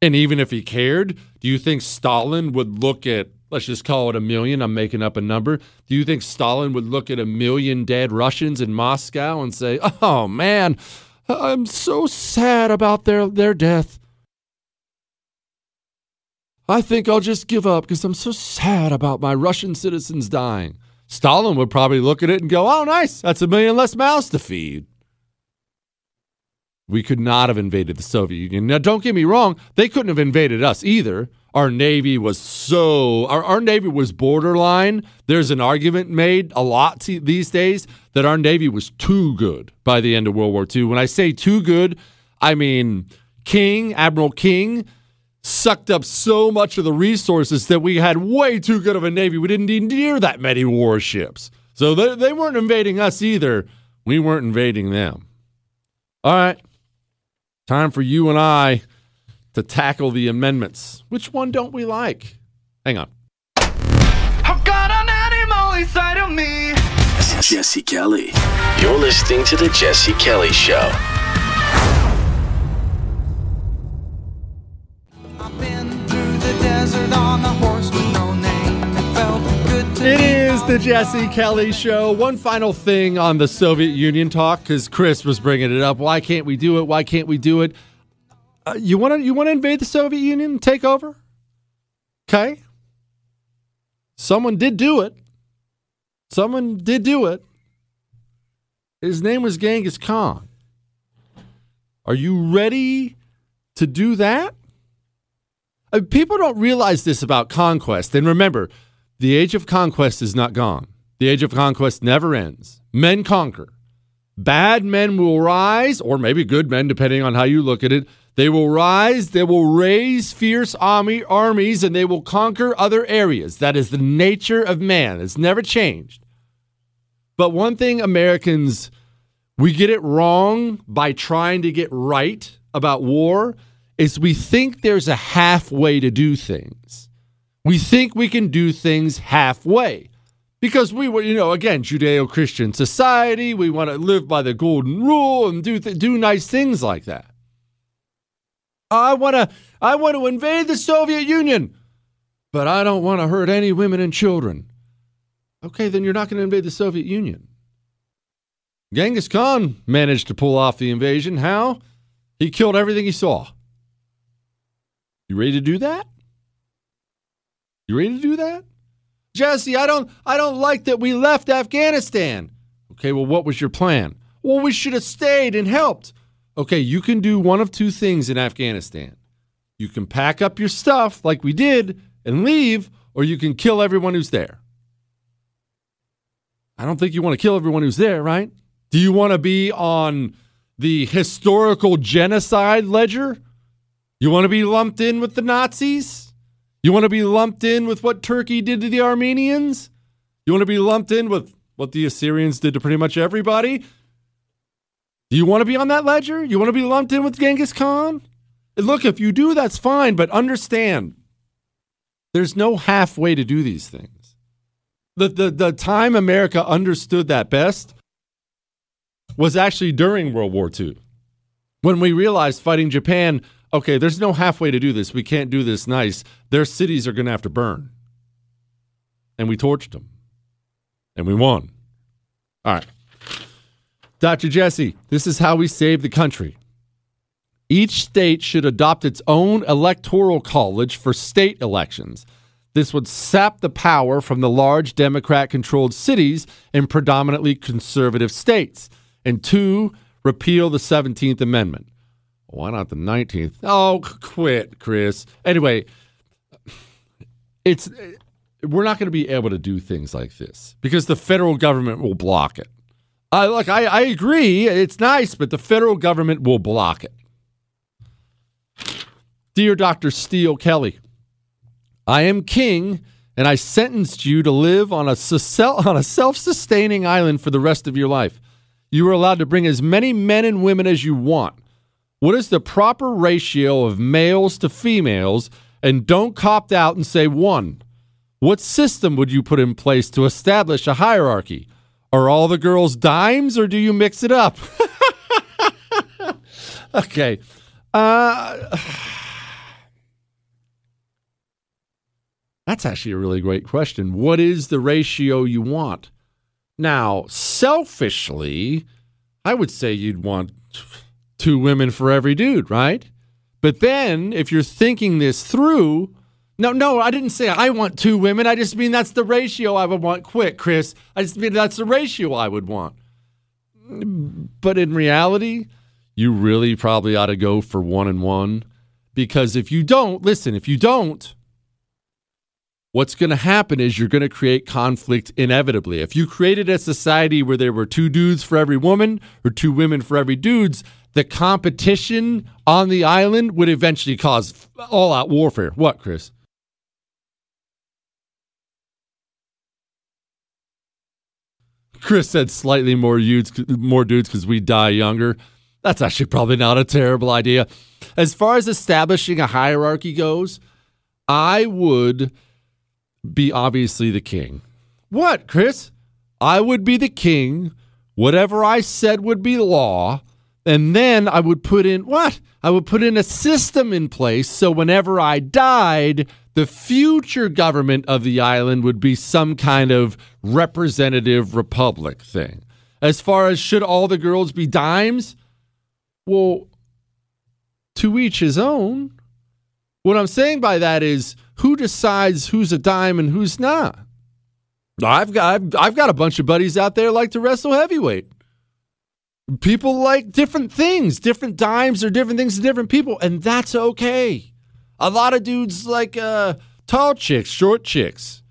And even if he cared, do you think Stalin would look at let's just call it a million. I'm making up a number. Do you think Stalin would look at a million dead Russians in Moscow and say, "Oh man, I'm so sad about their their death. I think I'll just give up because I'm so sad about my Russian citizens dying." Stalin would probably look at it and go, "Oh, nice. That's a million less mouths to feed." We could not have invaded the Soviet Union. Now, don't get me wrong, they couldn't have invaded us either our Navy was so, our, our Navy was borderline. There's an argument made a lot these days that our Navy was too good by the end of World War II. When I say too good, I mean King, Admiral King, sucked up so much of the resources that we had way too good of a Navy. We didn't need near that many warships. So they, they weren't invading us either. We weren't invading them. All right. Time for you and I to tackle the amendments. Which one don't we like? Hang on. I've got an animal inside of me. Jesse Kelly. You're listening to The Jesse Kelly Show. It is the Jesse Kelly Show. One final thing on the Soviet Union talk, because Chris was bringing it up. Why can't we do it? Why can't we do it? Uh, you want to you want to invade the Soviet Union and take over? Okay. Someone did do it. Someone did do it. His name was Genghis Khan. Are you ready to do that? Uh, people don't realize this about conquest. And remember, the age of conquest is not gone. The age of conquest never ends. Men conquer. Bad men will rise, or maybe good men, depending on how you look at it, they will rise, they will raise fierce army armies, and they will conquer other areas. That is the nature of man. It's never changed. But one thing Americans we get it wrong by trying to get right about war is we think there's a halfway to do things. We think we can do things halfway because we were, you know, again, Judeo-Christian society. We want to live by the golden rule and do th- do nice things like that. I want to I want to invade the Soviet Union, but I don't want to hurt any women and children. Okay, then you're not going to invade the Soviet Union. Genghis Khan managed to pull off the invasion. How? He killed everything he saw. You ready to do that? You ready to do that? Jesse, I don't I don't like that we left Afghanistan. Okay, well, what was your plan? Well, we should have stayed and helped. Okay, you can do one of two things in Afghanistan. You can pack up your stuff like we did and leave, or you can kill everyone who's there. I don't think you want to kill everyone who's there, right? Do you want to be on the historical genocide ledger? You want to be lumped in with the Nazis? You want to be lumped in with what Turkey did to the Armenians? You want to be lumped in with what the Assyrians did to pretty much everybody? Do you want to be on that ledger? You want to be lumped in with Genghis Khan? Look, if you do, that's fine, but understand there's no halfway to do these things. The, the, the time America understood that best was actually during World War II when we realized fighting Japan, okay, there's no halfway to do this. We can't do this nice. Their cities are going to have to burn. And we torched them. And we won. All right. Dr. Jesse, this is how we save the country. Each state should adopt its own electoral college for state elections. This would sap the power from the large Democrat controlled cities in predominantly conservative states. And two, repeal the 17th Amendment. Why not the 19th? Oh, quit, Chris. Anyway, it's we're not going to be able to do things like this because the federal government will block it. I look, I, I agree, it's nice, but the federal government will block it. Dear Dr. Steele Kelly, I am king and I sentenced you to live on a, <laughs> on a self sustaining island for the rest of your life. You are allowed to bring as many men and women as you want. What is the proper ratio of males to females? And don't copt out and say one. What system would you put in place to establish a hierarchy? Are all the girls dimes or do you mix it up? <laughs> okay. Uh, <sighs> that's actually a really great question. What is the ratio you want? Now, selfishly, I would say you'd want two women for every dude, right? But then if you're thinking this through, no, no, I didn't say I want two women. I just mean that's the ratio I would want. Quick, Chris. I just mean that's the ratio I would want. But in reality, you really probably ought to go for one and one. Because if you don't, listen, if you don't, what's going to happen is you're going to create conflict inevitably. If you created a society where there were two dudes for every woman or two women for every dudes, the competition on the island would eventually cause all out warfare. What, Chris? Chris said slightly more dudes, more dudes because we die younger. That's actually probably not a terrible idea. As far as establishing a hierarchy goes, I would be obviously the king. What, Chris? I would be the king. Whatever I said would be law. And then I would put in what? I would put in a system in place so whenever I died, the future government of the island would be some kind of representative republic thing. As far as should all the girls be dimes? Well, to each his own. What I'm saying by that is who decides who's a dime and who's not? I've got I've, I've got a bunch of buddies out there like to wrestle heavyweight. People like different things, different dimes or different things to different people, and that's okay. A lot of dudes like uh, tall chicks, short chicks.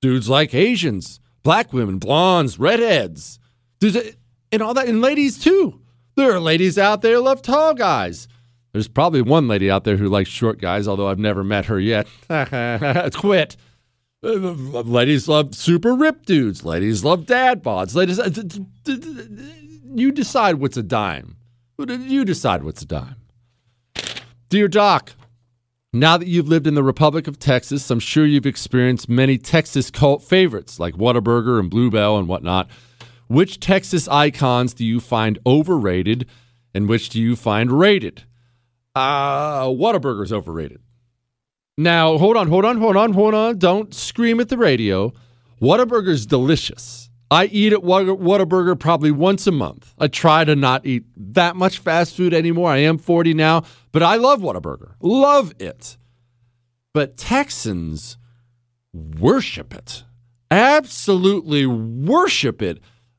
Dudes like Asians, black women, blondes, redheads. Dudes, and all that. And ladies too. There are ladies out there who love tall guys. There's probably one lady out there who likes short guys, although I've never met her yet. <laughs> Quit. Uh, ladies love super ripped dudes. Ladies love dad bods. Ladies, uh, you decide what's a dime. You decide what's a dime. Dear Doc, now that you've lived in the Republic of Texas, I'm sure you've experienced many Texas cult favorites like Whataburger and Bluebell and whatnot. Which Texas icons do you find overrated and which do you find rated? Uh, Whataburger's overrated. Now, hold on, hold on, hold on, hold on. Don't scream at the radio. Whataburger's delicious. I eat at Whataburger probably once a month. I try to not eat that much fast food anymore. I am 40 now, but I love Whataburger. Love it. But Texans worship it. Absolutely worship it.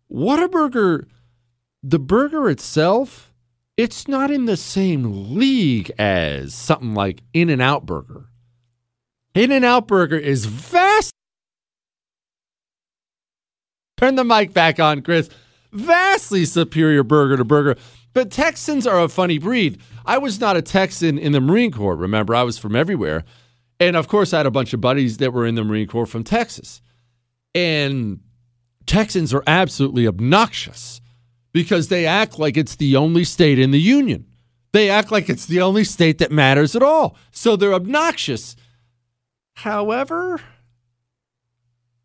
Whataburger, the burger itself, it's not in the same league as something like In N Out Burger. In N Out Burger is vast. Turn the mic back on, Chris. Vastly superior burger to burger. But Texans are a funny breed. I was not a Texan in the Marine Corps, remember? I was from everywhere. And of course, I had a bunch of buddies that were in the Marine Corps from Texas. And Texans are absolutely obnoxious because they act like it's the only state in the Union. They act like it's the only state that matters at all. So they're obnoxious. However,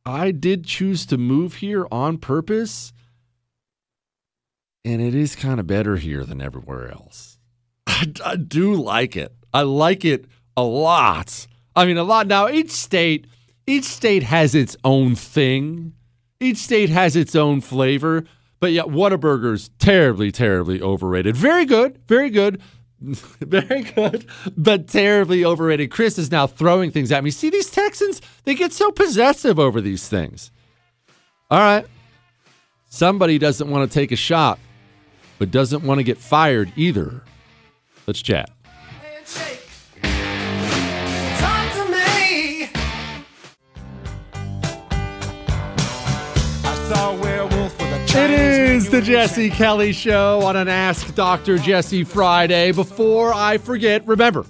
I did choose to move here on purpose, and it is kind of better here than everywhere else. I, I do like it. I like it a lot. I mean, a lot. Now, each state, each state has its own thing. Each state has its own flavor. But yet, Whataburger's terribly, terribly overrated. Very good, very good, <laughs> very good, but terribly overrated. Chris is now throwing things at me. See, these Texans, they get so possessive over these things. All right. Somebody doesn't want to take a shot, but doesn't want to get fired either. Let's chat. It is the Jesse Kelly Show on an Ask Dr. Jesse Friday. Before I forget, remember,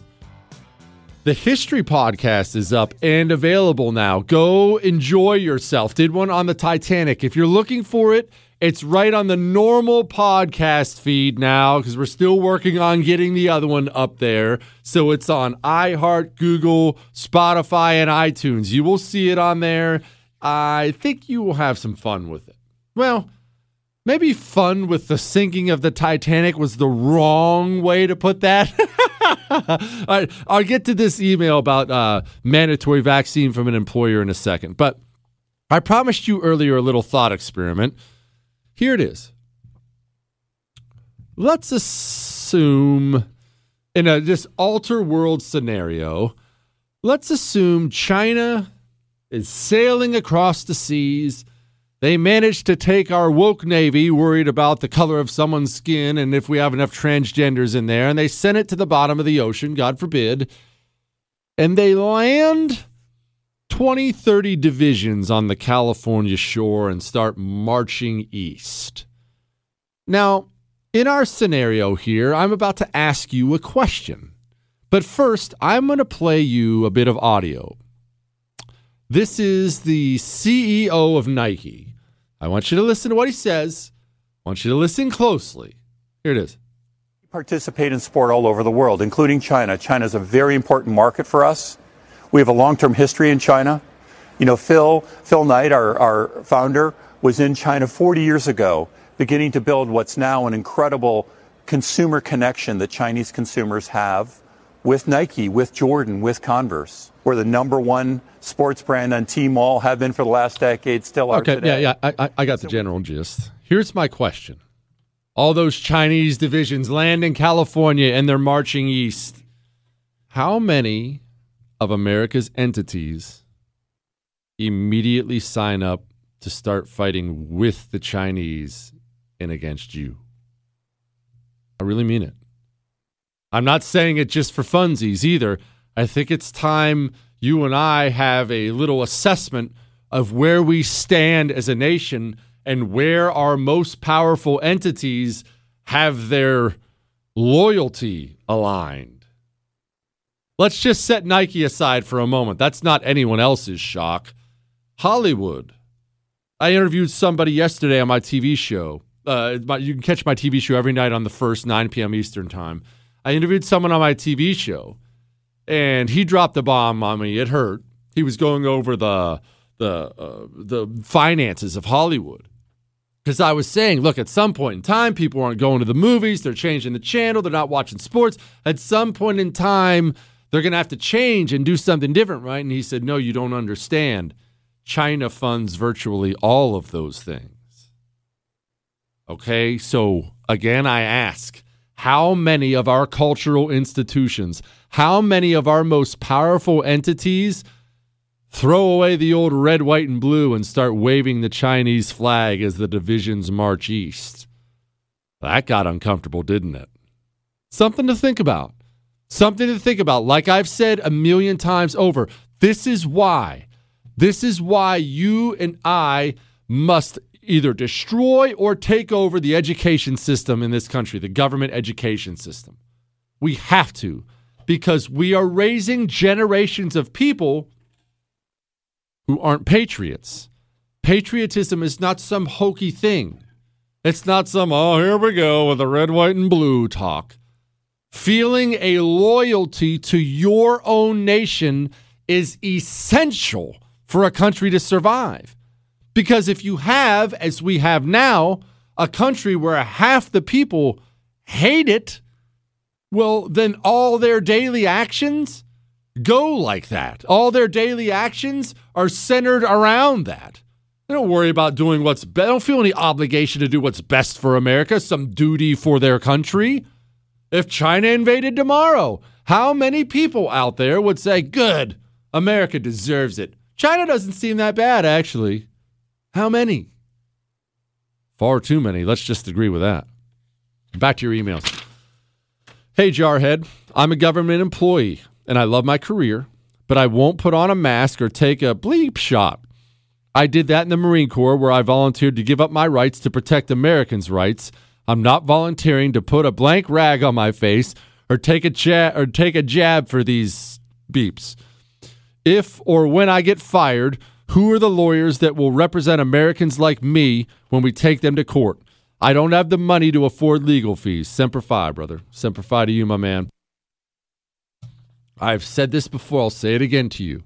the History Podcast is up and available now. Go enjoy yourself. Did one on the Titanic. If you're looking for it, it's right on the normal podcast feed now because we're still working on getting the other one up there. So it's on iHeart, Google, Spotify, and iTunes. You will see it on there. I think you will have some fun with it. Well, maybe fun with the sinking of the Titanic was the wrong way to put that. <laughs> All right, I'll get to this email about uh, mandatory vaccine from an employer in a second. But I promised you earlier a little thought experiment. Here it is. Let's assume, in a just alter world scenario, let's assume China is sailing across the seas they managed to take our woke Navy, worried about the color of someone's skin and if we have enough transgenders in there, and they sent it to the bottom of the ocean, God forbid. And they land 20, 30 divisions on the California shore and start marching east. Now, in our scenario here, I'm about to ask you a question. But first, I'm going to play you a bit of audio. This is the CEO of Nike. I want you to listen to what he says. I want you to listen closely. Here it is. Participate in sport all over the world, including China. China is a very important market for us. We have a long-term history in China. You know, Phil, Phil Knight, our, our founder, was in China 40 years ago, beginning to build what's now an incredible consumer connection that Chinese consumers have with Nike, with Jordan, with Converse. We're the number one sports brand on Tmall, have been for the last decade, still are okay, today. yeah, yeah, I, I got the general gist. Here's my question. All those Chinese divisions land in California and they're marching east. How many of America's entities immediately sign up to start fighting with the Chinese and against you? I really mean it. I'm not saying it just for funsies either. I think it's time you and I have a little assessment of where we stand as a nation and where our most powerful entities have their loyalty aligned. Let's just set Nike aside for a moment. That's not anyone else's shock. Hollywood. I interviewed somebody yesterday on my TV show. Uh, you can catch my TV show every night on the first 9 p.m. Eastern Time. I interviewed someone on my TV show, and he dropped the bomb on me. It hurt. He was going over the the uh, the finances of Hollywood because I was saying, look, at some point in time, people aren't going to the movies. They're changing the channel. They're not watching sports. At some point in time, they're going to have to change and do something different, right? And he said, no, you don't understand. China funds virtually all of those things. Okay, so again, I ask how many of our cultural institutions, how many of our most powerful entities throw away the old red, white, and blue and start waving the Chinese flag as the divisions march east. That got uncomfortable, didn't it? Something to think about. Something to think about. Like I've said a million times over, this is why. This is why you and I must either destroy or take over the education system in this country, the government education system. We have to, because we are raising generations of people who aren't patriots. Patriotism is not some hokey thing. It's not some, oh, here we go with the red, white, and blue talk. Feeling a loyalty to your own nation is essential for a country to survive. Because if you have, as we have now, a country where half the people hate it, well, then all their daily actions go like that. All their daily actions are centered around that. They don't worry about doing what's best. They don't feel any obligation to do what's best for America, some duty for their country. If China invaded tomorrow, how many people out there would say, Good, America deserves it? China doesn't seem that bad, actually. How many? Far too many. Let's just agree with that. Back to your emails. Hey, Jarhead, I'm a government employee and I love my career, but I won't put on a mask or take a bleep shot. I did that in the Marine Corps where I volunteered to give up my rights to protect Americans' rights. I'm not volunteering to put a blank rag on my face or take a jab or take a jab for these beeps. If or when I get fired, who are the lawyers that will represent Americans like me when we take them to court? I don't have the money to afford legal fees. Semper Fi, brother. Semper Fi to you, my man. I've said this before, I'll say it again to you.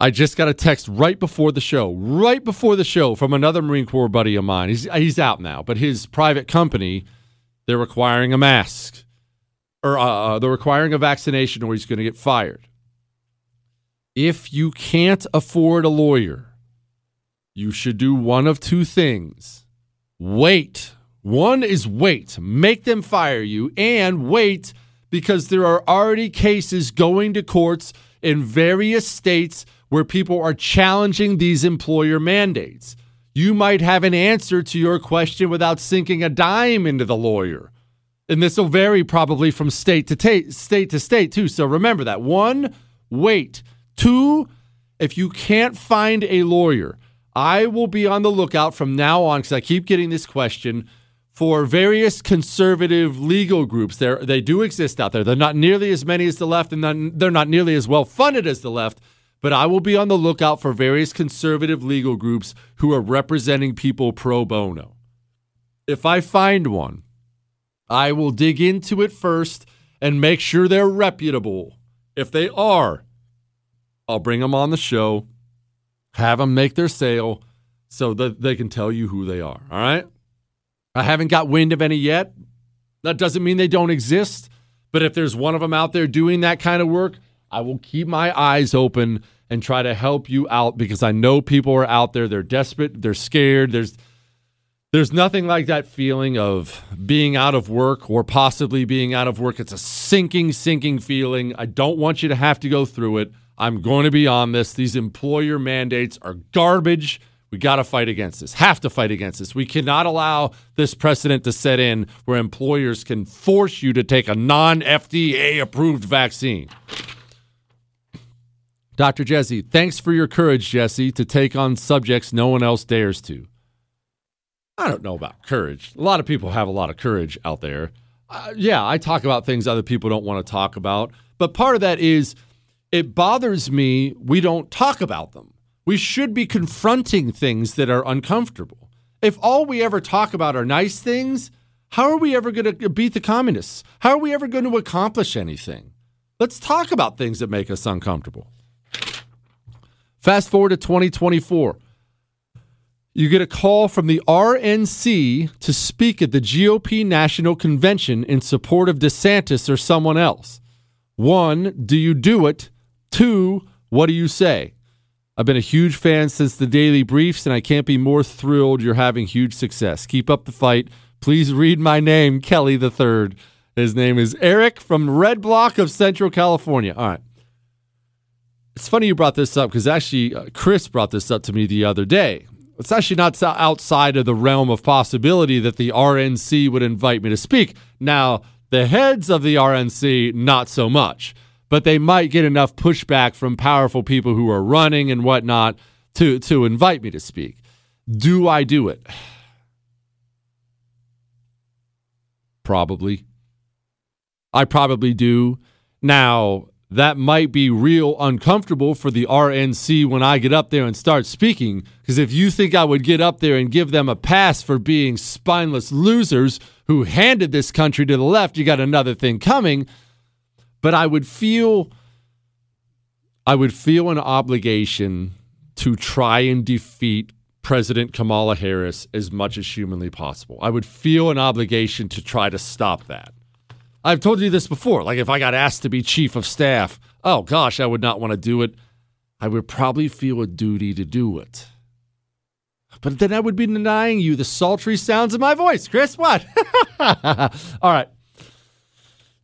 I just got a text right before the show, right before the show from another Marine Corps buddy of mine. He's he's out now, but his private company, they're requiring a mask or uh, uh they're requiring a vaccination or he's going to get fired. If you can't afford a lawyer, you should do one of two things. Wait. One is wait, make them fire you, and wait because there are already cases going to courts in various states where people are challenging these employer mandates. You might have an answer to your question without sinking a dime into the lawyer. And this will vary probably from state to ta- state to state too. So remember that. One, wait. Two, if you can't find a lawyer, I will be on the lookout from now on because I keep getting this question for various conservative legal groups. There, they do exist out there. They're not nearly as many as the left, and they're not nearly as well funded as the left. But I will be on the lookout for various conservative legal groups who are representing people pro bono. If I find one, I will dig into it first and make sure they're reputable. If they are, I'll bring them on the show, have them make their sale so that they can tell you who they are. All right? I haven't got wind of any yet. That doesn't mean they don't exist. But if there's one of them out there doing that kind of work, I will keep my eyes open and try to help you out because I know people are out there. They're desperate. They're scared. There's there's nothing like that feeling of being out of work or possibly being out of work. It's a sinking, sinking feeling. I don't want you to have to go through it. I'm going to be on this. These employer mandates are garbage. We got to fight against this, have to fight against this. We cannot allow this precedent to set in where employers can force you to take a non FDA approved vaccine. Dr. Jesse, thanks for your courage, Jesse, to take on subjects no one else dares to. I don't know about courage. A lot of people have a lot of courage out there. Uh, yeah, I talk about things other people don't want to talk about. But part of that is it bothers me we don't talk about them. We should be confronting things that are uncomfortable. If all we ever talk about are nice things, how are we ever going to beat the communists? How are we ever going to accomplish anything? Let's talk about things that make us uncomfortable. Fast forward to 2024. You get a call from the RNC to speak at the GOP National Convention in support of DeSantis or someone else. One, do you do it? Two, what do you say? I've been a huge fan since the daily briefs, and I can't be more thrilled you're having huge success. Keep up the fight. Please read my name, Kelly the Third. His name is Eric from Red Block of Central California. All right. It's funny you brought this up because actually, uh, Chris brought this up to me the other day. It's actually not outside of the realm of possibility that the RNC would invite me to speak. Now, the heads of the RNC, not so much, but they might get enough pushback from powerful people who are running and whatnot to, to invite me to speak. Do I do it? Probably. I probably do. Now, that might be real uncomfortable for the RNC when I get up there and start speaking. Because if you think I would get up there and give them a pass for being spineless losers who handed this country to the left, you got another thing coming. But I would feel I would feel an obligation to try and defeat President Kamala Harris as much as humanly possible. I would feel an obligation to try to stop that. I've told you this before. Like if I got asked to be chief of staff, oh gosh, I would not want to do it. I would probably feel a duty to do it. But then I would be denying you the sultry sounds of my voice, Chris. What? <laughs> All right.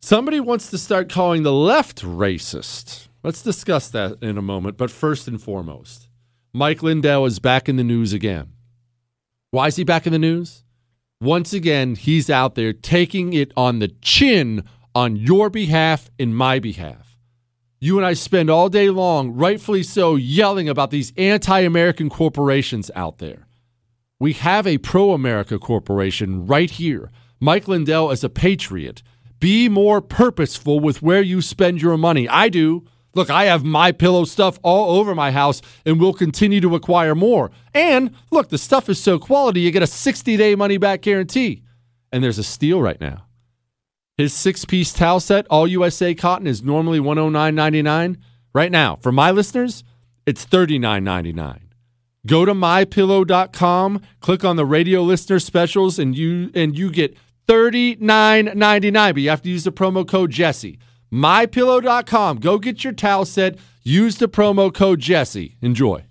Somebody wants to start calling the left racist. Let's discuss that in a moment. But first and foremost, Mike Lindell is back in the news again. Why is he back in the news? once again, he's out there taking it on the chin on your behalf and my behalf. You and I spend all day long, rightfully so, yelling about these anti American corporations out there. We have a pro America corporation right here. Mike Lindell is a patriot. Be more purposeful with where you spend your money. I do. Look, I have my pillow stuff all over my house and will continue to acquire more. And look, the stuff is so quality, you get a 60 day money back guarantee. And there's a steal right now. His six piece towel set, all USA cotton, is normally $109.99. Right now, for my listeners, it's $39.99. Go to mypillow.com, click on the radio listener specials, and you and you get $39.99. But you have to use the promo code Jesse mypillow.com. Go get your towel set. Use the promo code Jesse. Enjoy.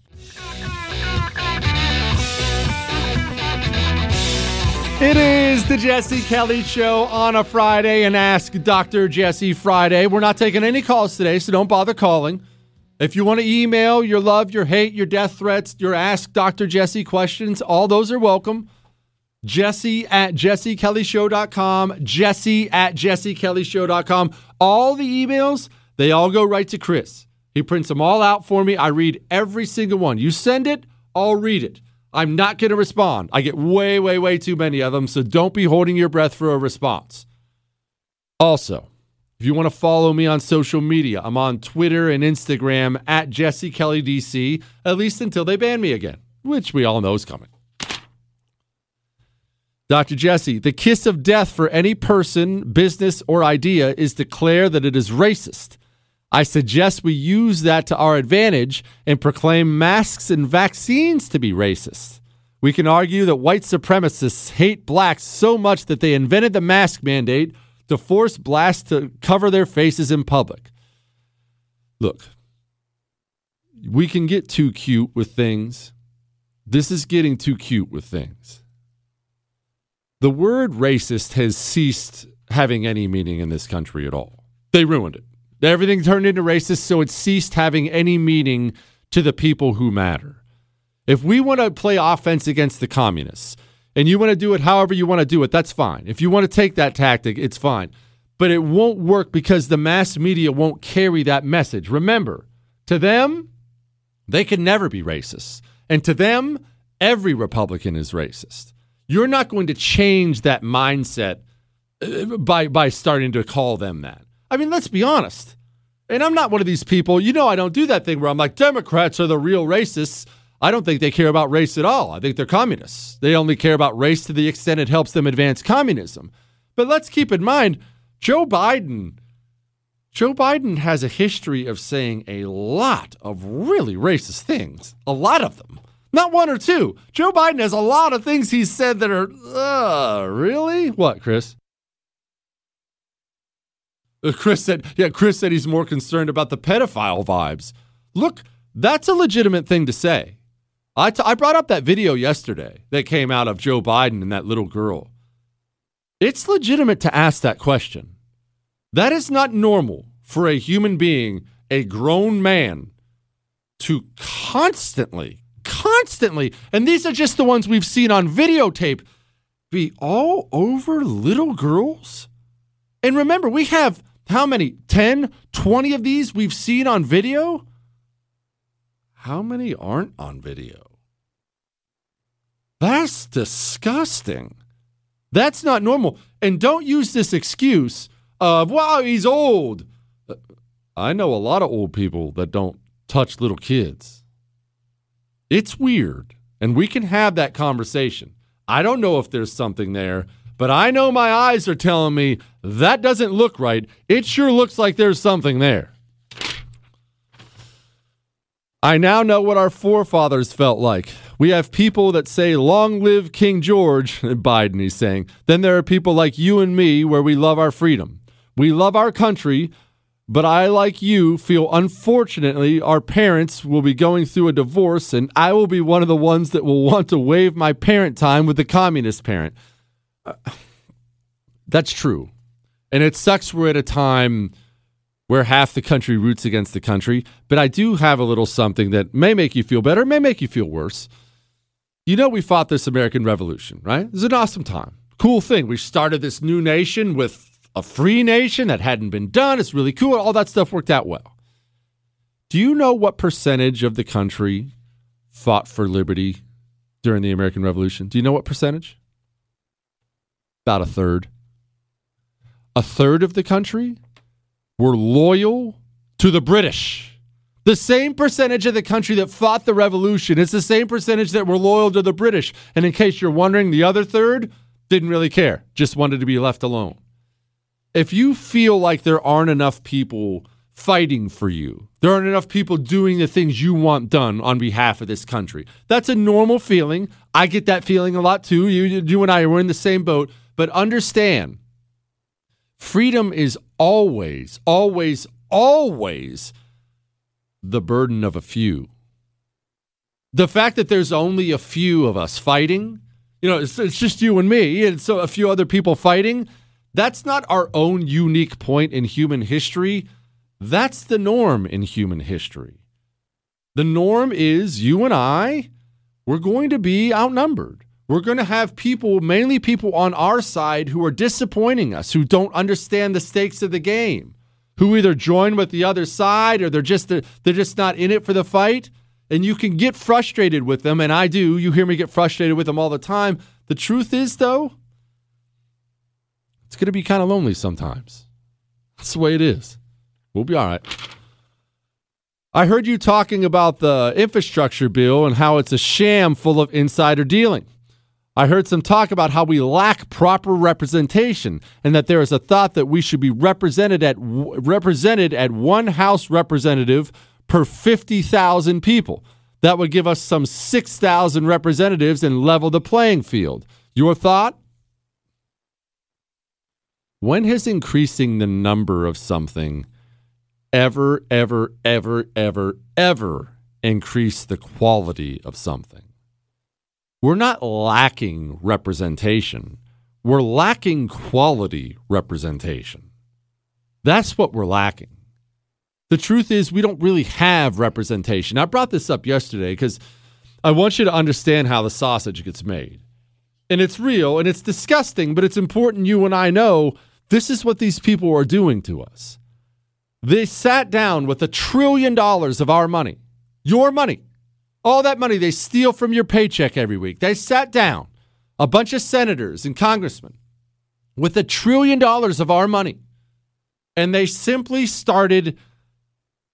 It is the Jesse Kelly Show on a Friday and Ask Dr. Jesse Friday. We're not taking any calls today, so don't bother calling. If you want to email your love, your hate, your death threats, your Ask Dr. Jesse questions, all those are welcome. Jesse at jessekellyshow.com, Jesse at jessekellyshow.com. All the emails, they all go right to Chris. He prints them all out for me. I read every single one. You send it, I'll read it. I'm not going to respond. I get way, way, way too many of them, so don't be holding your breath for a response. Also, if you want to follow me on social media, I'm on Twitter and Instagram at Jesse Kelly DC, at least until they ban me again, which we all know is coming. Dr. Jesse, the kiss of death for any person, business, or idea is declare that it is racist. I suggest we use that to our advantage and proclaim masks and vaccines to be racist. We can argue that white supremacists hate blacks so much that they invented the mask mandate to force blacks to cover their faces in public. Look, we can get too cute with things. This is getting too cute with things the word racist has ceased having any meaning in this country at all. They ruined it. Everything turned into racist, so it ceased having any meaning to the people who matter. If we want to play offense against the communists and you want to do it however you want to do it, that's fine. If you want to take that tactic, it's fine. But it won't work because the mass media won't carry that message. Remember, to them, they can never be racist. And to them, every Republican is racist. You're not going to change that mindset uh, by by starting to call them that. I mean, let's be honest. And I'm not one of these people, you know, I don't do that thing where I'm like, Democrats are the real racists. I don't think they care about race at all. I think they're communists. They only care about race to the extent it helps them advance communism. But let's keep in mind, Joe Biden Joe Biden has a history of saying a lot of really racist things, a lot of them. Not one or two. Joe Biden has a lot of things he's said that are, uh, really? What, Chris? Uh, Chris said, yeah, Chris said he's more concerned about the pedophile vibes. Look, that's a legitimate thing to say. I, t- I brought up that video yesterday that came out of Joe Biden and that little girl. It's legitimate to ask that question. That is not normal for a human being, a grown man, to constantly, constantly, and these are just the ones we've seen on videotape, be all over little girls. And remember, we have how many? 10, 20 of these we've seen on video? How many aren't on video? That's disgusting. That's not normal. And don't use this excuse of, wow, he's old. Uh, I know a lot of old people that don't touch little kids. It's weird. And we can have that conversation. I don't know if there's something there, but I know my eyes are telling me that doesn't look right. It sure looks like there's something there. I now know what our forefathers felt like. We have people that say, Long live King George, <laughs> Biden, he's saying. Then there are people like you and me where we love our freedom. We love our country, but I, like you, feel unfortunately our parents will be going through a divorce, and I will be one of the ones that will want to waive my parent time with the communist parent. Uh, that's true. And it sucks we're at a time where half the country roots against the country. But I do have a little something that may make you feel better, may make you feel worse. You know, we fought this American Revolution, right? It was an awesome time. Cool thing. We started this new nation with a free nation that hadn't been done. It's really cool. All that stuff worked out well. Do you know what percentage of the country fought for liberty during the American Revolution? Do you know what percentage? About a third. A third of the country were loyal to the British. The same percentage of the country that fought the revolution is the same percentage that were loyal to the British. And in case you're wondering, the other third didn't really care, just wanted to be left alone. If you feel like there aren't enough people fighting for you, there aren't enough people doing the things you want done on behalf of this country, that's a normal feeling. I get that feeling a lot too. You, you and I are in the same boat. But understand, freedom is always, always, always the burden of a few. The fact that there's only a few of us fighting, you know, it's, it's just you and me, and so a few other people fighting, that's not our own unique point in human history. That's the norm in human history. The norm is you and I, we're going to be outnumbered. We're going to have people, mainly people on our side, who are disappointing us, who don't understand the stakes of the game, who either join with the other side or they're just they're just not in it for the fight. And you can get frustrated with them, and I do. You hear me get frustrated with them all the time. The truth is, though, it's going to be kind of lonely sometimes. That's the way it is. We'll be all right. I heard you talking about the infrastructure bill and how it's a sham full of insider dealing. I heard some talk about how we lack proper representation and that there is a thought that we should be represented at represented at one house representative per 50,000 people. That would give us some 6,000 representatives and level the playing field. Your thought? When has increasing the number of something ever, ever, ever, ever, ever increased the quality of something? we're not lacking representation. We're lacking quality representation. That's what we're lacking. The truth is, we don't really have representation. I brought this up yesterday because I want you to understand how the sausage gets made. And it's real and it's disgusting, but it's important you and I know this is what these people are doing to us. They sat down with a trillion dollars of our money, your money, all that money they steal from your paycheck every week. They sat down, a bunch of senators and congressmen, with a trillion dollars of our money, and they simply started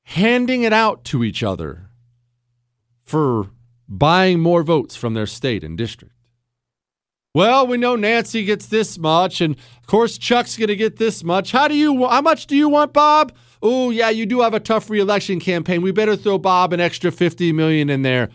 handing it out to each other for buying more votes from their state and district. Well, we know Nancy gets this much, and of course Chuck's going to get this much. How do you? How much do you want, Bob? oh yeah, you do have a tough reelection campaign. We better throw Bob an extra 50 million in there.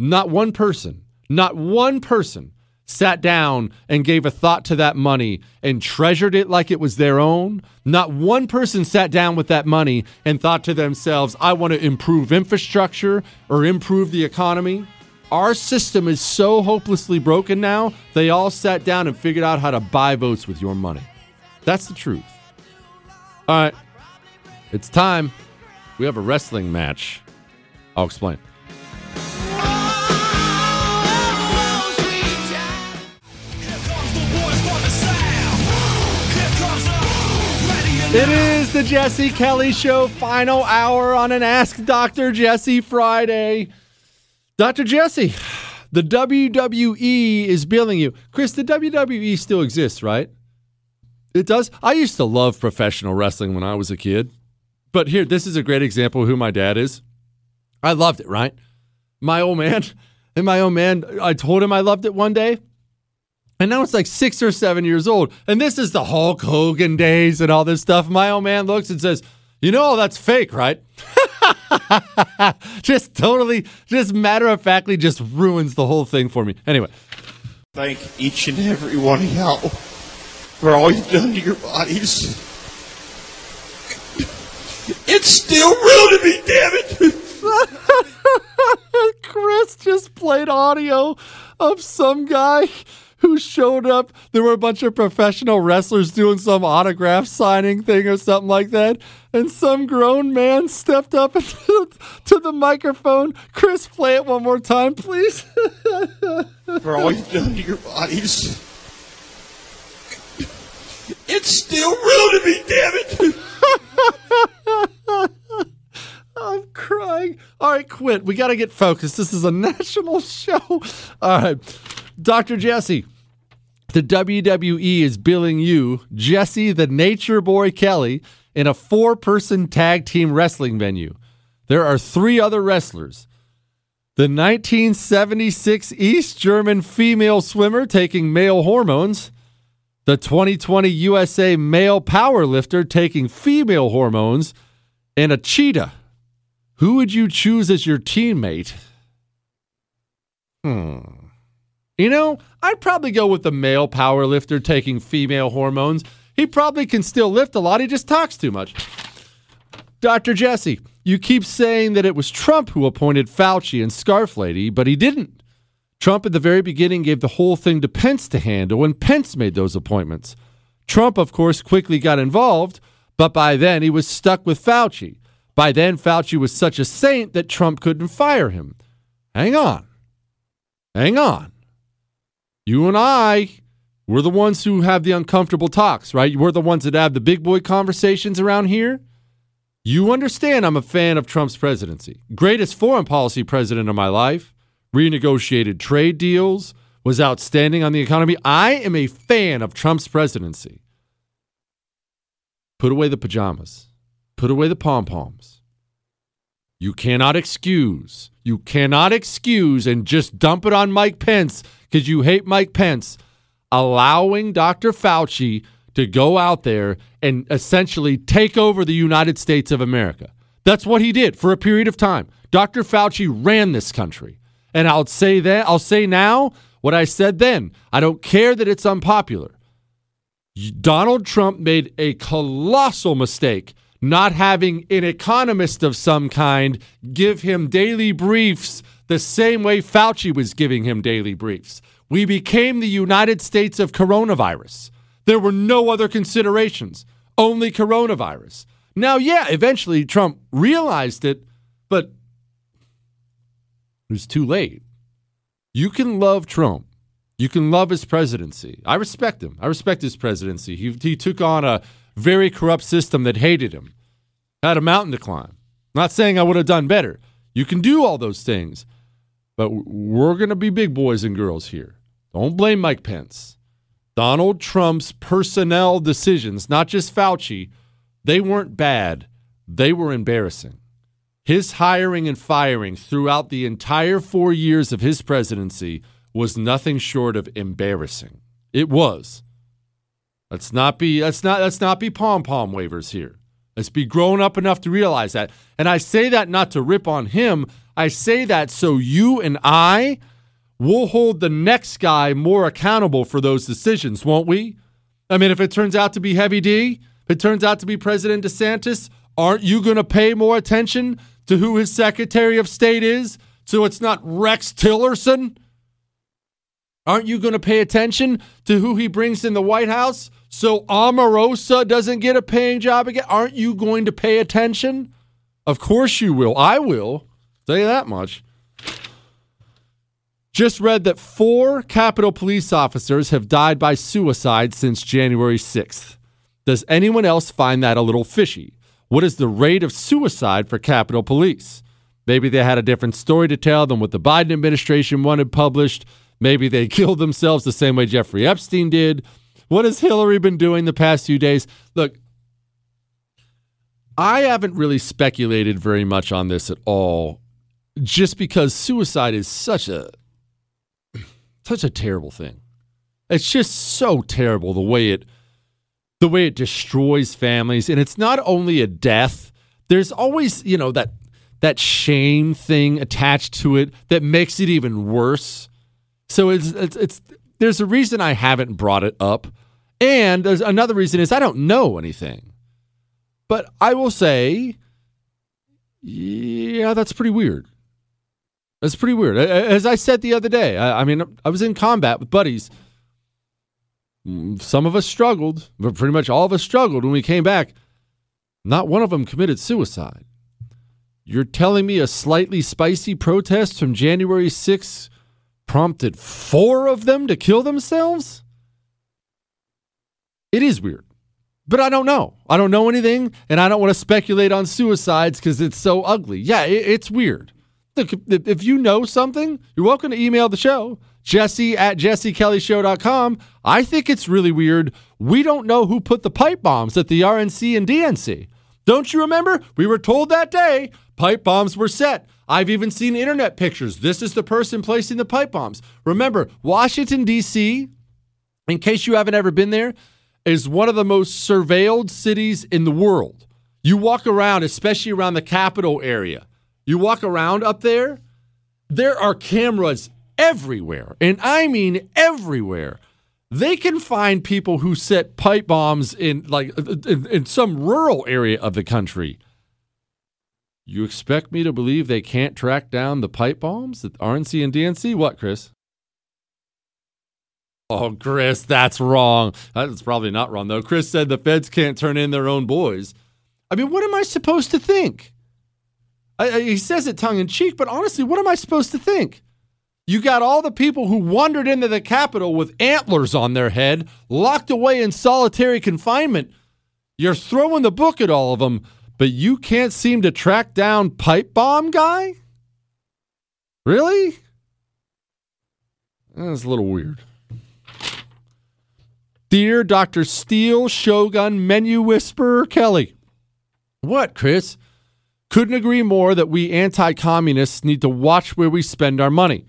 Not one person, not one person sat down and gave a thought to that money and treasured it like it was their own. Not one person sat down with that money and thought to themselves, I want to improve infrastructure or improve the economy. Our system is so hopelessly broken now, they all sat down and figured out how to buy votes with your money. That's the truth. All right. It's time. We have a wrestling match I'll explain. It is the Jesse Kelly Show, final hour on an Ask Dr. Jesse Friday. Dr. Jesse, the WWE is billing you. Chris, the WWE still exists, right? It does. I used to love professional wrestling when I was a kid. But here, this is a great example of who my dad is. I loved it, right? My old man, <laughs> and my old man, I told him I loved it one day. And now it's like six or seven years old. And this is the Hulk Hogan days and all this stuff. My old man looks and says, You know, that's fake, right? <laughs> just totally, just matter of factly, just ruins the whole thing for me. Anyway. Thank each and every one of y'all for all you've done to your bodies. It's still real to me, damn it! <laughs> Chris just played audio of some guy who showed up. There were a bunch of professional wrestlers doing some autograph signing thing or something like that. And some grown man stepped up to, <laughs> to the microphone. Chris, play it one more time, please. <laughs> For all you've done to your bodies. It's still real to me, damn it! <laughs> I'm crying. All right, quit. We got to get focused. This is a national show. All right. Dr. Jesse, the WWE is billing you, Jesse the Nature Boy Kelly, in a four person tag team wrestling venue. There are three other wrestlers. The 1976 East German female swimmer taking male hormones, the 2020 USA male powerlifter taking female hormones, and a cheetah. Who would you choose as your teammate? Hmm. You know, I'd probably go with the male power lifter taking female hormones. He probably can still lift a lot, he just talks too much. Dr. Jesse, you keep saying that it was Trump who appointed Fauci and Scarf Lady, but he didn't. Trump at the very beginning gave the whole thing to Pence to handle, and Pence made those appointments. Trump, of course, quickly got involved, but by then he was stuck with Fauci. By then, Fauci was such a saint that Trump couldn't fire him. Hang on. Hang on. You and I, we're the ones who have the uncomfortable talks, right? We're the ones that have the big boy conversations around here. You understand I'm a fan of Trump's presidency. Greatest foreign policy president of my life, renegotiated trade deals, was outstanding on the economy. I am a fan of Trump's presidency. Put away the pajamas, put away the pom poms. You cannot excuse, you cannot excuse and just dump it on Mike Pence because you hate Mike Pence, allowing Dr. Fauci to go out there and essentially take over the United States of America. That's what he did for a period of time. Dr. Fauci ran this country. And I'll say that I'll say now what I said then. I don't care that it's unpopular. Donald Trump made a colossal mistake not having an economist of some kind give him daily briefs the same way Fauci was giving him daily briefs. We became the United States of coronavirus. There were no other considerations, only coronavirus. Now, yeah, eventually Trump realized it, but it was too late. You can love Trump. You can love his presidency. I respect him. I respect his presidency. He, he took on a very corrupt system that hated him, had a mountain to climb. Not saying I would have done better. You can do all those things, but we're going to be big boys and girls here. Don't blame Mike Pence. Donald Trump's personnel decisions, not just Fauci, they weren't bad, they were embarrassing. His hiring and firing throughout the entire four years of his presidency was nothing short of embarrassing. It was. Let's not be let's not let's not be pom pom wavers here. Let's be grown up enough to realize that. And I say that not to rip on him. I say that so you and I will hold the next guy more accountable for those decisions, won't we? I mean, if it turns out to be Heavy D, if it turns out to be President DeSantis, aren't you going to pay more attention to who his Secretary of State is so it's not Rex Tillerson? Aren't you going to pay attention to who he brings in the White House so Omarosa doesn't get a paying job again? Aren't you going to pay attention? Of course you will. I will. Tell you that much. Just read that four Capitol police officers have died by suicide since January 6th. Does anyone else find that a little fishy? What is the rate of suicide for Capitol Police? Maybe they had a different story to tell than what the Biden administration wanted published. Maybe they <laughs> killed themselves the same way Jeffrey Epstein did. What has Hillary been doing the past few days? Look, I haven't really speculated very much on this at all just because suicide is such a <clears throat> such a terrible thing. It's just so terrible the way it the way it destroys families and it's not only a death there's always you know that that shame thing attached to it that makes it even worse so it's it's, it's there's a reason I haven't brought it up and there's another reason is I don't know anything but I will say yeah that's pretty weird that's pretty weird as I said the other day I, I mean I was in combat with buddies some of us struggled, but pretty much all of us struggled when we came back. Not one of them committed suicide. You're telling me a slightly spicy protest from January 6th prompted four of them to kill themselves? It is weird. But I don't know. I don't know anything, and I don't want to speculate on suicides because it's so ugly. Yeah, it, it's weird. Look, if you know something, you're welcome to email the show jesse at jessekellyshow.com. I think it's really weird. We don't know who put the pipe bombs at the RNC and DNC. Don't you remember? We were told that day pipe bombs were set. I've even seen internet pictures. This is the person placing the pipe bombs. Remember, Washington, D.C., in case you haven't ever been there, is one of the most surveilled cities in the world. You walk around, especially around the capital area, you walk around up there, there are cameras everywhere, and I mean everywhere. They can find people who set pipe bombs in like in, in some rural area of the country. You expect me to believe they can't track down the pipe bombs at RNC and DNC? What, Chris? Oh, Chris, that's wrong. That's probably not wrong, though. Chris said the feds can't turn in their own boys. I mean, what am I supposed to think? I, I, he says it tongue in cheek, but honestly, what am I supposed to think? You got all the people who wandered into the Capitol with antlers on their head, locked away in solitary confinement. You're throwing the book at all of them, but you can't seem to track down Pipe Bomb Guy? Really? That's a little weird. Dear Dr. Steel Shogun Menu Whisperer Kelly. What, Chris? Couldn't agree more that we anti communists need to watch where we spend our money.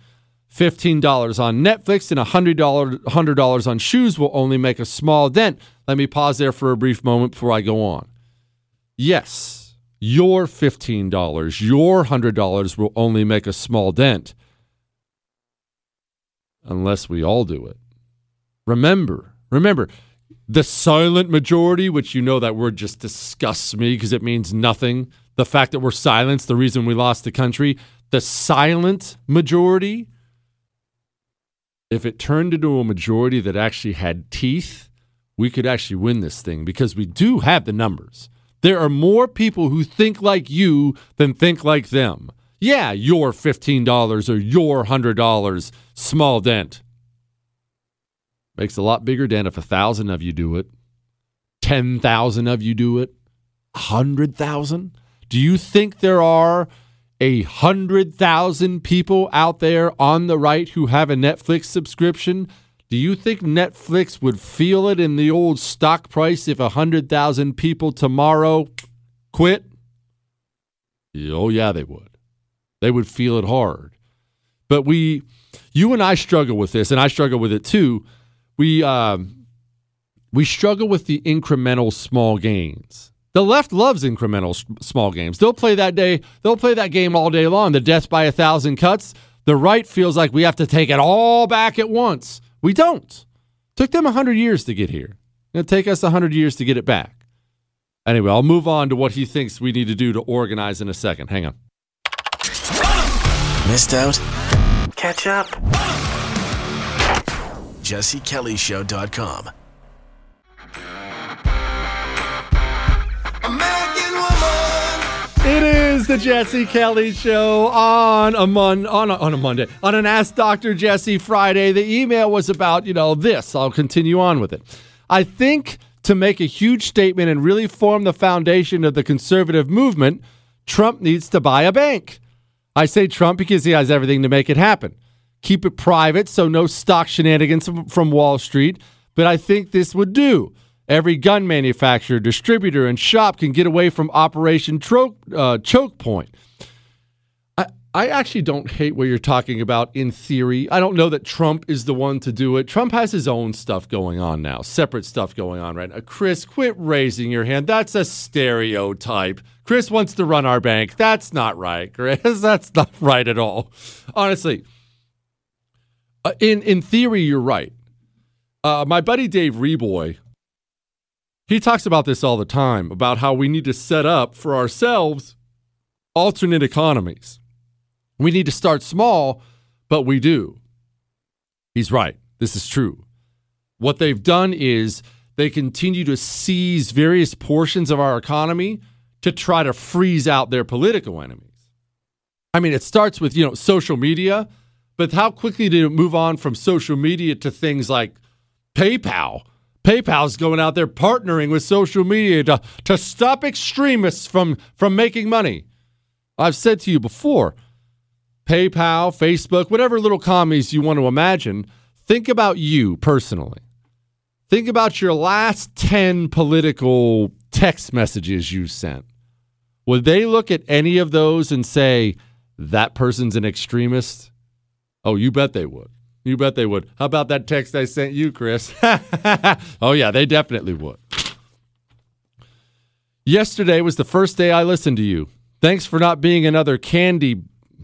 $15 on Netflix and $100, $100 on shoes will only make a small dent. Let me pause there for a brief moment before I go on. Yes, your $15, your $100 will only make a small dent unless we all do it. Remember, remember, the silent majority, which you know that word just disgusts me because it means nothing. The fact that we're silenced, the reason we lost the country, the silent majority if it turned into a majority that actually had teeth, we could actually win this thing because we do have the numbers. There are more people who think like you than think like them. Yeah, your $15 or your $100 small dent makes a lot bigger dent if a thousand of you do it, 10,000 of you do it, 100,000. Do you think there are a hundred thousand people out there on the right who have a Netflix subscription. Do you think Netflix would feel it in the old stock price if a hundred thousand people tomorrow quit? Oh, yeah, they would. They would feel it hard. But we, you and I struggle with this, and I struggle with it too. We, um, we struggle with the incremental small gains. The left loves incremental small games. They'll play that day. They'll play that game all day long. The death by a thousand cuts. The right feels like we have to take it all back at once. We don't. Took them hundred years to get here. It'll take us hundred years to get it back. Anyway, I'll move on to what he thinks we need to do to organize in a second. Hang on. Missed out? Catch up. JesseKellyShow.com. It is the Jesse Kelly Show on a mon- on a, on a Monday on an Ask Dr. Jesse Friday. The email was about you know this. I'll continue on with it. I think to make a huge statement and really form the foundation of the conservative movement, Trump needs to buy a bank. I say Trump because he has everything to make it happen. Keep it private, so no stock shenanigans from Wall Street. But I think this would do. Every gun manufacturer, distributor, and shop can get away from Operation Tro- uh, Choke Point. I, I actually don't hate what you're talking about in theory. I don't know that Trump is the one to do it. Trump has his own stuff going on now, separate stuff going on right now. Chris, quit raising your hand. That's a stereotype. Chris wants to run our bank. That's not right, Chris. <laughs> That's not right at all. Honestly, uh, in in theory, you're right. Uh, my buddy Dave Reaboi, he talks about this all the time about how we need to set up for ourselves alternate economies. We need to start small, but we do. He's right. This is true. What they've done is they continue to seize various portions of our economy to try to freeze out their political enemies. I mean, it starts with, you know, social media, but how quickly did it move on from social media to things like PayPal? PayPal's going out there partnering with social media to, to stop extremists from, from making money. I've said to you before PayPal, Facebook, whatever little commies you want to imagine, think about you personally. Think about your last 10 political text messages you sent. Would they look at any of those and say, that person's an extremist? Oh, you bet they would. You bet they would. How about that text I sent you, Chris? <laughs> oh, yeah, they definitely would. Yesterday was the first day I listened to you. Thanks for not being another candy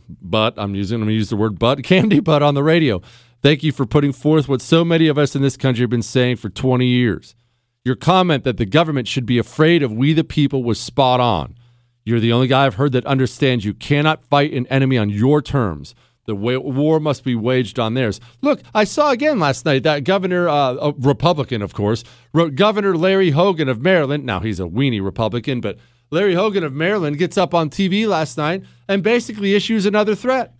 butt. I'm using, I'm going to use the word butt, <laughs> candy butt on the radio. Thank you for putting forth what so many of us in this country have been saying for 20 years. Your comment that the government should be afraid of we the people was spot on. You're the only guy I've heard that understands you cannot fight an enemy on your terms. The war must be waged on theirs. Look, I saw again last night that Governor, uh, a Republican, of course, wrote Governor Larry Hogan of Maryland. Now, he's a weenie Republican, but Larry Hogan of Maryland gets up on TV last night and basically issues another threat.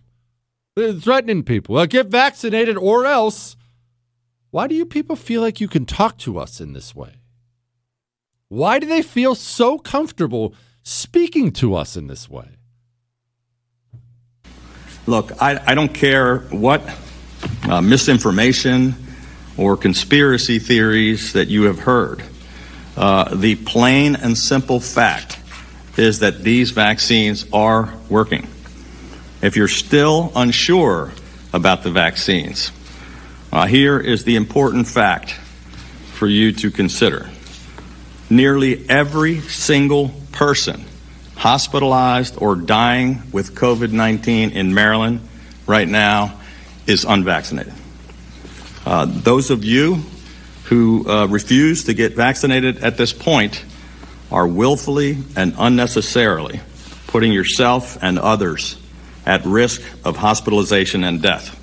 They're threatening people. Well, get vaccinated or else. Why do you people feel like you can talk to us in this way? Why do they feel so comfortable speaking to us in this way? Look, I, I don't care what uh, misinformation or conspiracy theories that you have heard. Uh, the plain and simple fact is that these vaccines are working. If you're still unsure about the vaccines, uh, here is the important fact for you to consider. Nearly every single person hospitalized or dying with COVID 19 in Maryland right now is unvaccinated. Uh, those of you who uh, refuse to get vaccinated at this point are willfully and unnecessarily putting yourself and others at risk of hospitalization and death.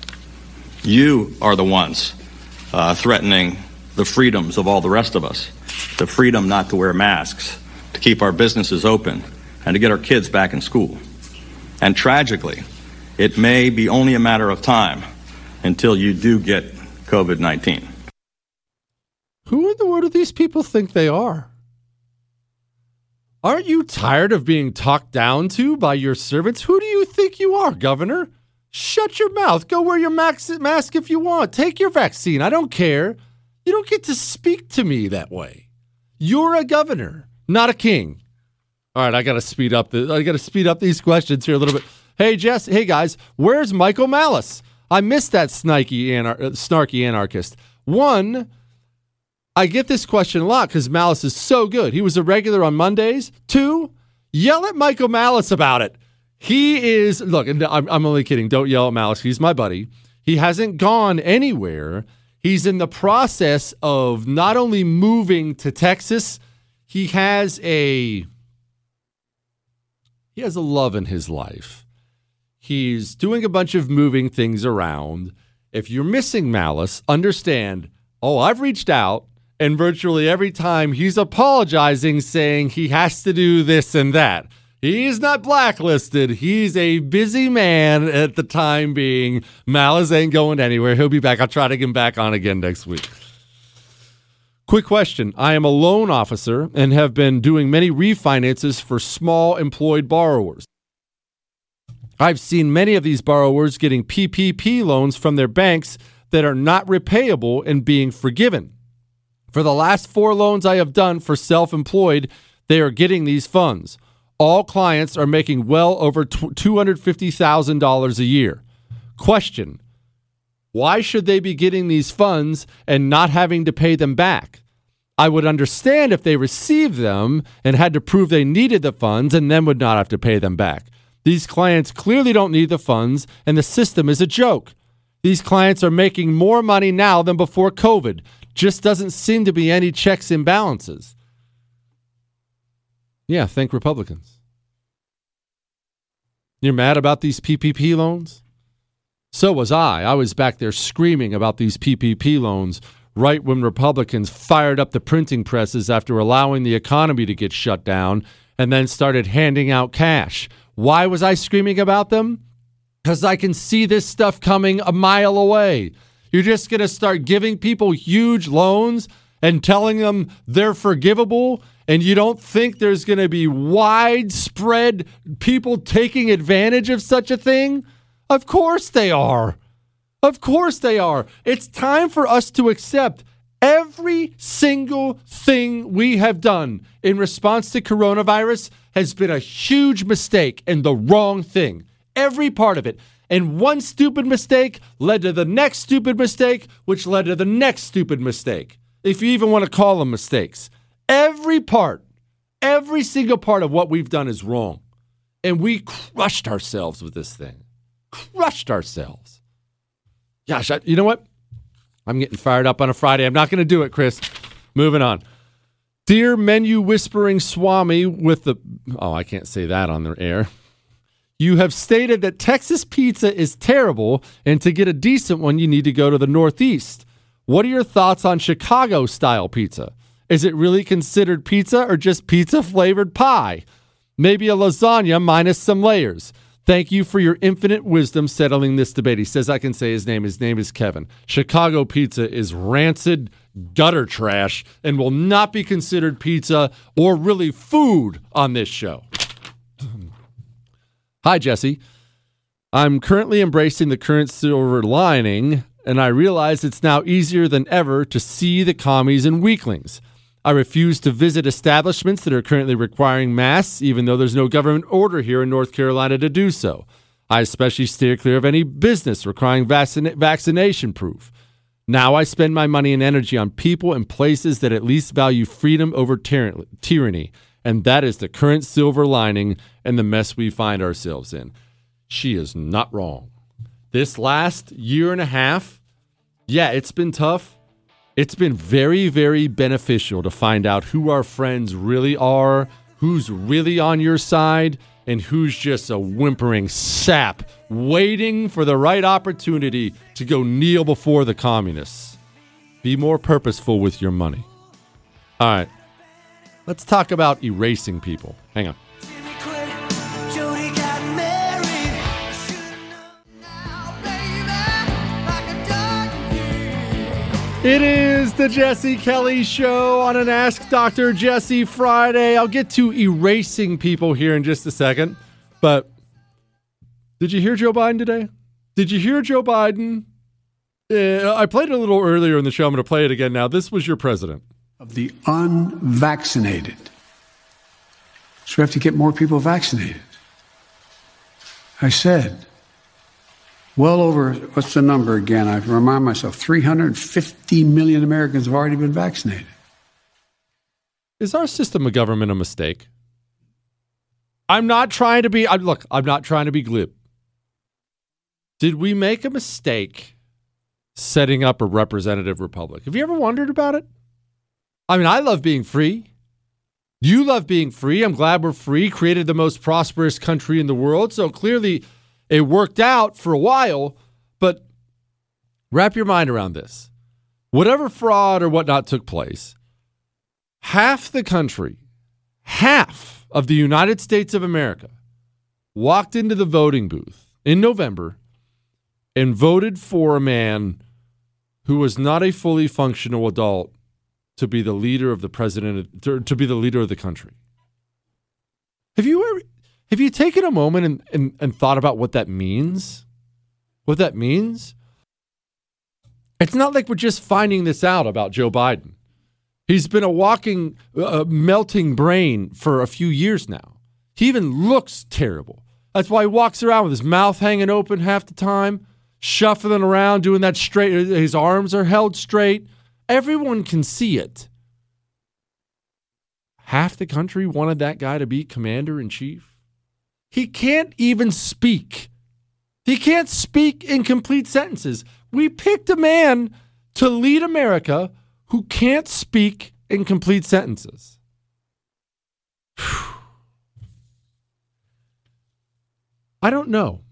You are the ones uh, threatening the freedoms of all the rest of us the freedom not to wear masks, to keep our businesses open, and to get our kids back in school. And tragically, it may be only a matter of time until you do get COVID 19. Who in the world do these people think they are? Aren't you tired of being talked down to by your servants? Who do you think you are, Governor? Shut your mouth. Go wear your mask if you want. Take your vaccine. I don't care. You don't get to speak to me that way. You're a governor, not a king. All right, I got to speed up the I got to speed up these questions here a little bit. Hey Jess, hey guys, where's Michael Malice? I missed that snarky, anar- snarky anarchist. One, I get this question a lot because Malice is so good. He was a regular on Mondays. Two, yell at Michael Malice about it. He is, look, I'm, I'm only kidding. Don't yell at Malice. He's my buddy. He hasn't gone anywhere. He's in the process of not only moving to Texas, he has a he has a love in his life. He's doing a bunch of moving things around. If you're missing Malice, understand, oh, I've reached out, and virtually every time he's apologizing, saying he has to do this and that. He's not blacklisted. He's a busy man at the time being. Malice ain't going anywhere. He'll be back. I'll try to get him back on again next week. Quick question. I am a loan officer and have been doing many refinances for small employed borrowers. I've seen many of these borrowers getting PPP loans from their banks that are not repayable and being forgiven. For the last four loans I have done for self employed, they are getting these funds. All clients are making well over $250,000 a year. Question Why should they be getting these funds and not having to pay them back? I would understand if they received them and had to prove they needed the funds and then would not have to pay them back. These clients clearly don't need the funds, and the system is a joke. These clients are making more money now than before COVID. Just doesn't seem to be any checks and balances. Yeah, thank Republicans. You're mad about these PPP loans? So was I. I was back there screaming about these PPP loans right when Republicans fired up the printing presses after allowing the economy to get shut down and then started handing out cash. Why was I screaming about them? Because I can see this stuff coming a mile away. You're just going to start giving people huge loans and telling them they're forgivable, and you don't think there's going to be widespread people taking advantage of such a thing? Of course they are. Of course they are. It's time for us to accept every single thing we have done in response to coronavirus has been a huge mistake and the wrong thing. Every part of it. And one stupid mistake led to the next stupid mistake, which led to the next stupid mistake. If you even want to call them mistakes. Every part, every single part of what we've done is wrong. And we crushed ourselves with this thing. Crushed ourselves. Gosh, I, you know what? I'm getting fired up on a Friday. I'm not going to do it, Chris. Moving on. Dear menu whispering Swami with the. Oh, I can't say that on the air. You have stated that Texas pizza is terrible, and to get a decent one, you need to go to the Northeast. What are your thoughts on Chicago style pizza? Is it really considered pizza or just pizza flavored pie? Maybe a lasagna minus some layers. Thank you for your infinite wisdom settling this debate. He says I can say his name. His name is Kevin. Chicago pizza is rancid gutter trash and will not be considered pizza or really food on this show. <clears throat> Hi, Jesse. I'm currently embracing the current silver lining, and I realize it's now easier than ever to see the commies and weaklings. I refuse to visit establishments that are currently requiring masks, even though there's no government order here in North Carolina to do so. I especially steer clear of any business requiring vaccina- vaccination proof. Now I spend my money and energy on people and places that at least value freedom over tyr- tyranny. And that is the current silver lining and the mess we find ourselves in. She is not wrong. This last year and a half, yeah, it's been tough. It's been very, very beneficial to find out who our friends really are, who's really on your side, and who's just a whimpering sap waiting for the right opportunity to go kneel before the communists. Be more purposeful with your money. All right. Let's talk about erasing people. Hang on. It is the Jesse Kelly Show on an Ask Dr. Jesse Friday. I'll get to erasing people here in just a second. But did you hear Joe Biden today? Did you hear Joe Biden? Uh, I played it a little earlier in the show. I'm going to play it again now. This was your president. Of the unvaccinated. So we have to get more people vaccinated. I said, well over, what's the number again? I remind myself 350 million Americans have already been vaccinated. Is our system of government a mistake? I'm not trying to be, I, look, I'm not trying to be glib. Did we make a mistake setting up a representative republic? Have you ever wondered about it? I mean, I love being free. You love being free. I'm glad we're free, created the most prosperous country in the world. So clearly, it worked out for a while, but wrap your mind around this. Whatever fraud or whatnot took place, half the country, half of the United States of America walked into the voting booth in November and voted for a man who was not a fully functional adult to be the leader of the president to, be the leader of the country. Have you ever have you taken a moment and, and, and thought about what that means? What that means? It's not like we're just finding this out about Joe Biden. He's been a walking, uh, melting brain for a few years now. He even looks terrible. That's why he walks around with his mouth hanging open half the time, shuffling around, doing that straight. His arms are held straight. Everyone can see it. Half the country wanted that guy to be commander in chief. He can't even speak. He can't speak in complete sentences. We picked a man to lead America who can't speak in complete sentences. <sighs> I don't know.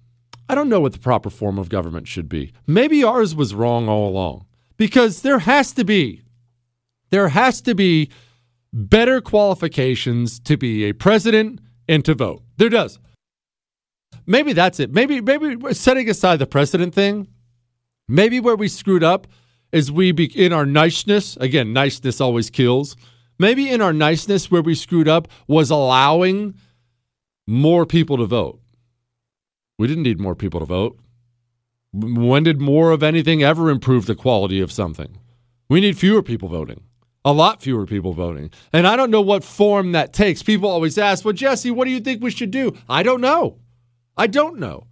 I don't know what the proper form of government should be. Maybe ours was wrong all along because there has to be there has to be better qualifications to be a president and to vote. There does. Maybe that's it. Maybe maybe setting aside the president thing, maybe where we screwed up is we be in our niceness. Again, niceness always kills. Maybe in our niceness where we screwed up was allowing more people to vote. We didn't need more people to vote. When did more of anything ever improve the quality of something? We need fewer people voting, a lot fewer people voting. And I don't know what form that takes. People always ask, well, Jesse, what do you think we should do? I don't know. I don't know.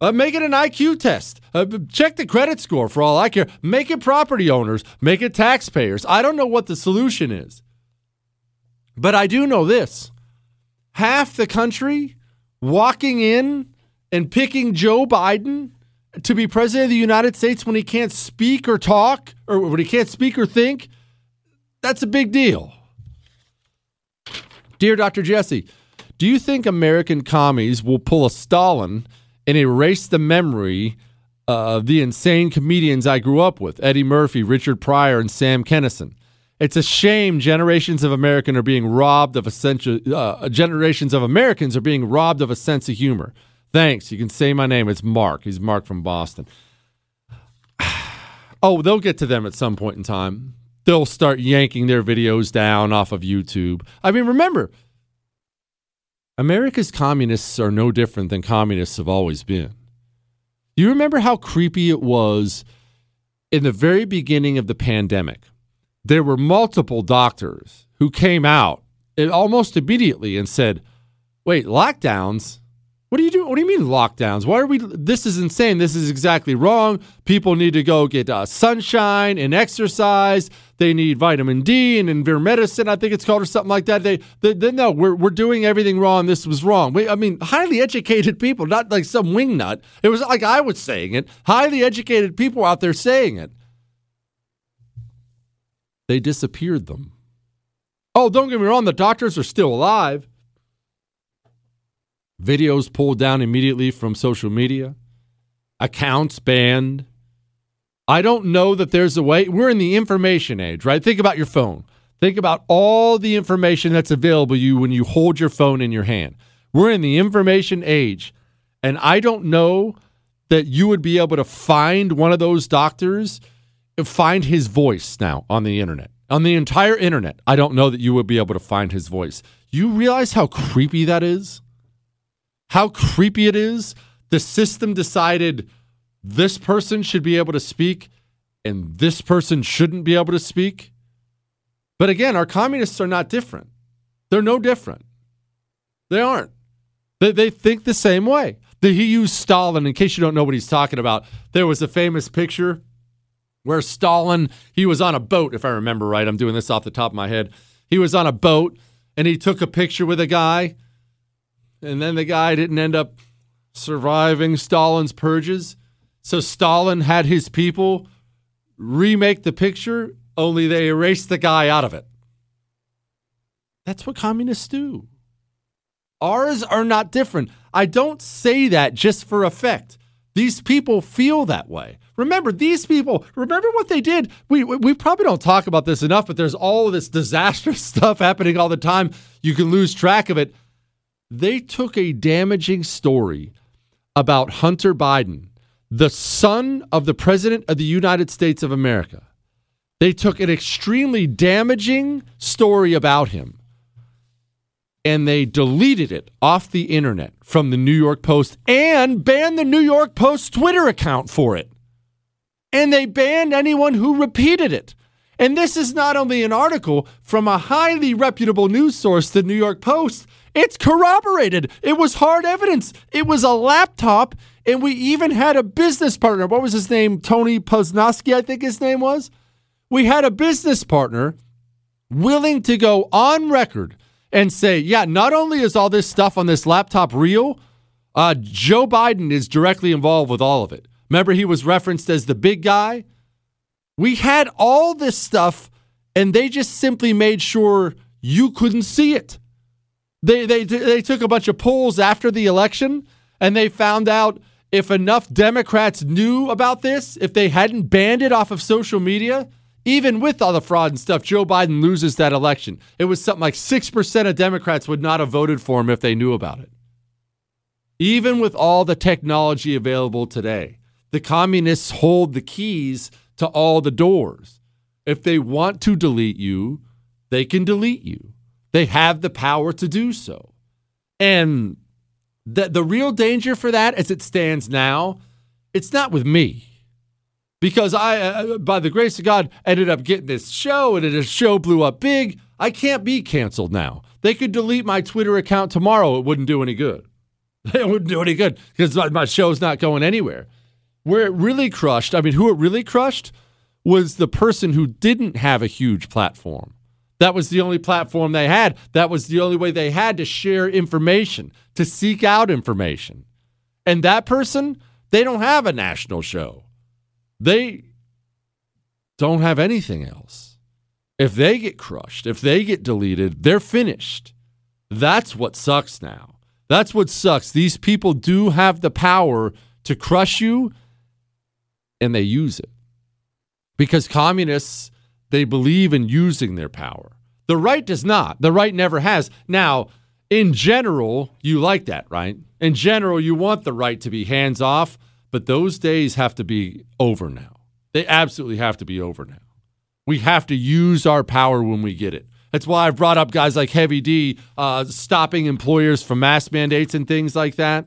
Uh, make it an IQ test. Uh, check the credit score for all I care. Make it property owners. Make it taxpayers. I don't know what the solution is. But I do know this half the country walking in and picking Joe Biden to be president of the United States when he can't speak or talk, or when he can't speak or think, that's a big deal. Dear Dr. Jesse, do you think American commies will pull a Stalin and erase the memory of the insane comedians I grew up with Eddie Murphy, Richard Pryor, and Sam Kinison? It's a shame generations of Americans are being robbed of a sense. Uh, generations of Americans are being robbed of a sense of humor. Thanks. You can say my name. It's Mark. He's Mark from Boston. <sighs> Oh, they'll get to them at some point in time. They'll start yanking their videos down off of YouTube. I mean, remember, America's communists are no different than communists have always been. You remember how creepy it was in the very beginning of the pandemic? There were multiple doctors who came out almost immediately and said, wait, lockdowns? What do you do? What do you mean lockdowns? Why are we? This is insane. This is exactly wrong. People need to go get uh, sunshine and exercise. They need vitamin D and medicine, I think it's called, or something like that. They, they, they no, we're, we're doing everything wrong. This was wrong. We, I mean, highly educated people, not like some wingnut. It was like I was saying it. Highly educated people out there saying it. They disappeared them. Oh, don't get me wrong. The doctors are still alive videos pulled down immediately from social media, accounts banned. I don't know that there's a way. We're in the information age, right? Think about your phone. Think about all the information that's available to you when you hold your phone in your hand. We're in the information age. And I don't know that you would be able to find one of those doctors, find his voice now on the internet. On the entire internet, I don't know that you would be able to find his voice. You realize how creepy that is? How creepy it is. The system decided this person should be able to speak and this person shouldn't be able to speak. But again, our communists are not different. They're no different. They aren't. They, they think the same way. He used Stalin, in case you don't know what he's talking about. There was a famous picture where Stalin, he was on a boat, if I remember right. I'm doing this off the top of my head. He was on a boat and he took a picture with a guy and then the guy didn't end up surviving Stalin's purges. So Stalin had his people remake the picture, only they erased the guy out of it. That's what communists do. Ours are not different. I don't say that just for effect. These people feel that way. Remember, these people, remember what they did? We, we probably don't talk about this enough, but there's all this disastrous <laughs> stuff happening all the time. You can lose track of it. They took a damaging story about Hunter Biden, the son of the President of the United States of America. They took an extremely damaging story about him and they deleted it off the internet from the New York Post and banned the New York Post Twitter account for it. And they banned anyone who repeated it. And this is not only an article from a highly reputable news source, the New York Post, it's corroborated. It was hard evidence. It was a laptop, and we even had a business partner. What was his name? Tony Posnowski, I think his name was. We had a business partner willing to go on record and say, yeah, not only is all this stuff on this laptop real, uh, Joe Biden is directly involved with all of it. Remember, he was referenced as the big guy? We had all this stuff, and they just simply made sure you couldn't see it. They, they, they took a bunch of polls after the election, and they found out if enough Democrats knew about this, if they hadn't banned it off of social media, even with all the fraud and stuff, Joe Biden loses that election. It was something like 6% of Democrats would not have voted for him if they knew about it. Even with all the technology available today, the communists hold the keys to all the doors. If they want to delete you, they can delete you. They have the power to do so. And the, the real danger for that, as it stands now, it's not with me because I, uh, by the grace of God, ended up getting this show and the show blew up big. I can't be canceled now. They could delete my Twitter account tomorrow. It wouldn't do any good. <laughs> It wouldn't do any good because my show's not going anywhere. Where it really crushed, I mean, who it really crushed was the person who didn't have a huge platform. That was the only platform they had. That was the only way they had to share information, to seek out information. And that person, they don't have a national show. They don't have anything else. If they get crushed, if they get deleted, they're finished. That's what sucks now. That's what sucks. These people do have the power to crush you, and they use it. Because communists, they believe in using their power. The right does not. The right never has. Now, in general, you like that, right? In general, you want the right to be hands off but those days have to be over now. They absolutely have to be over now. We have to use our power when we get it. That's why I've brought up guys like Heavy D uh, stopping employers from mask mandates and things like that.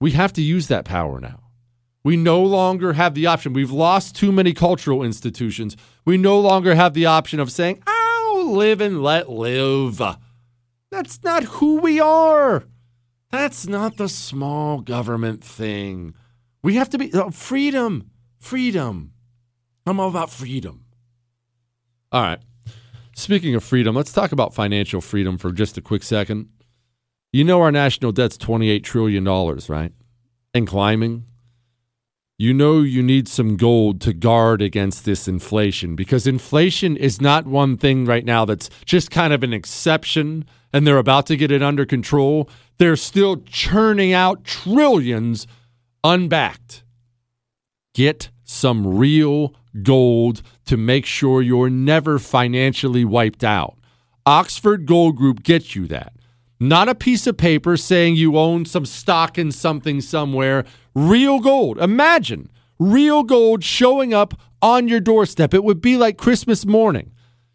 We have to use that power now. We no longer have the option. We've lost too many cultural institutions. We no longer have the option of saying, "I'll live and let live." That's not who we are. That's not the small government thing. We have to be oh, freedom, freedom. I'm all about freedom. All right. Speaking of freedom, let's talk about financial freedom for just a quick second. You know our national debt's $28 trillion, right? And climbing. You know you need some gold to guard against this inflation because inflation is not one thing right now that's just kind of an exception and they're about to get it under control they're still churning out trillions unbacked. Get some real gold to make sure you're never financially wiped out. Oxford Gold Group gets you that. Not a piece of paper saying you own some stock in something somewhere. Real gold. Imagine real gold showing up on your doorstep. It would be like Christmas morning.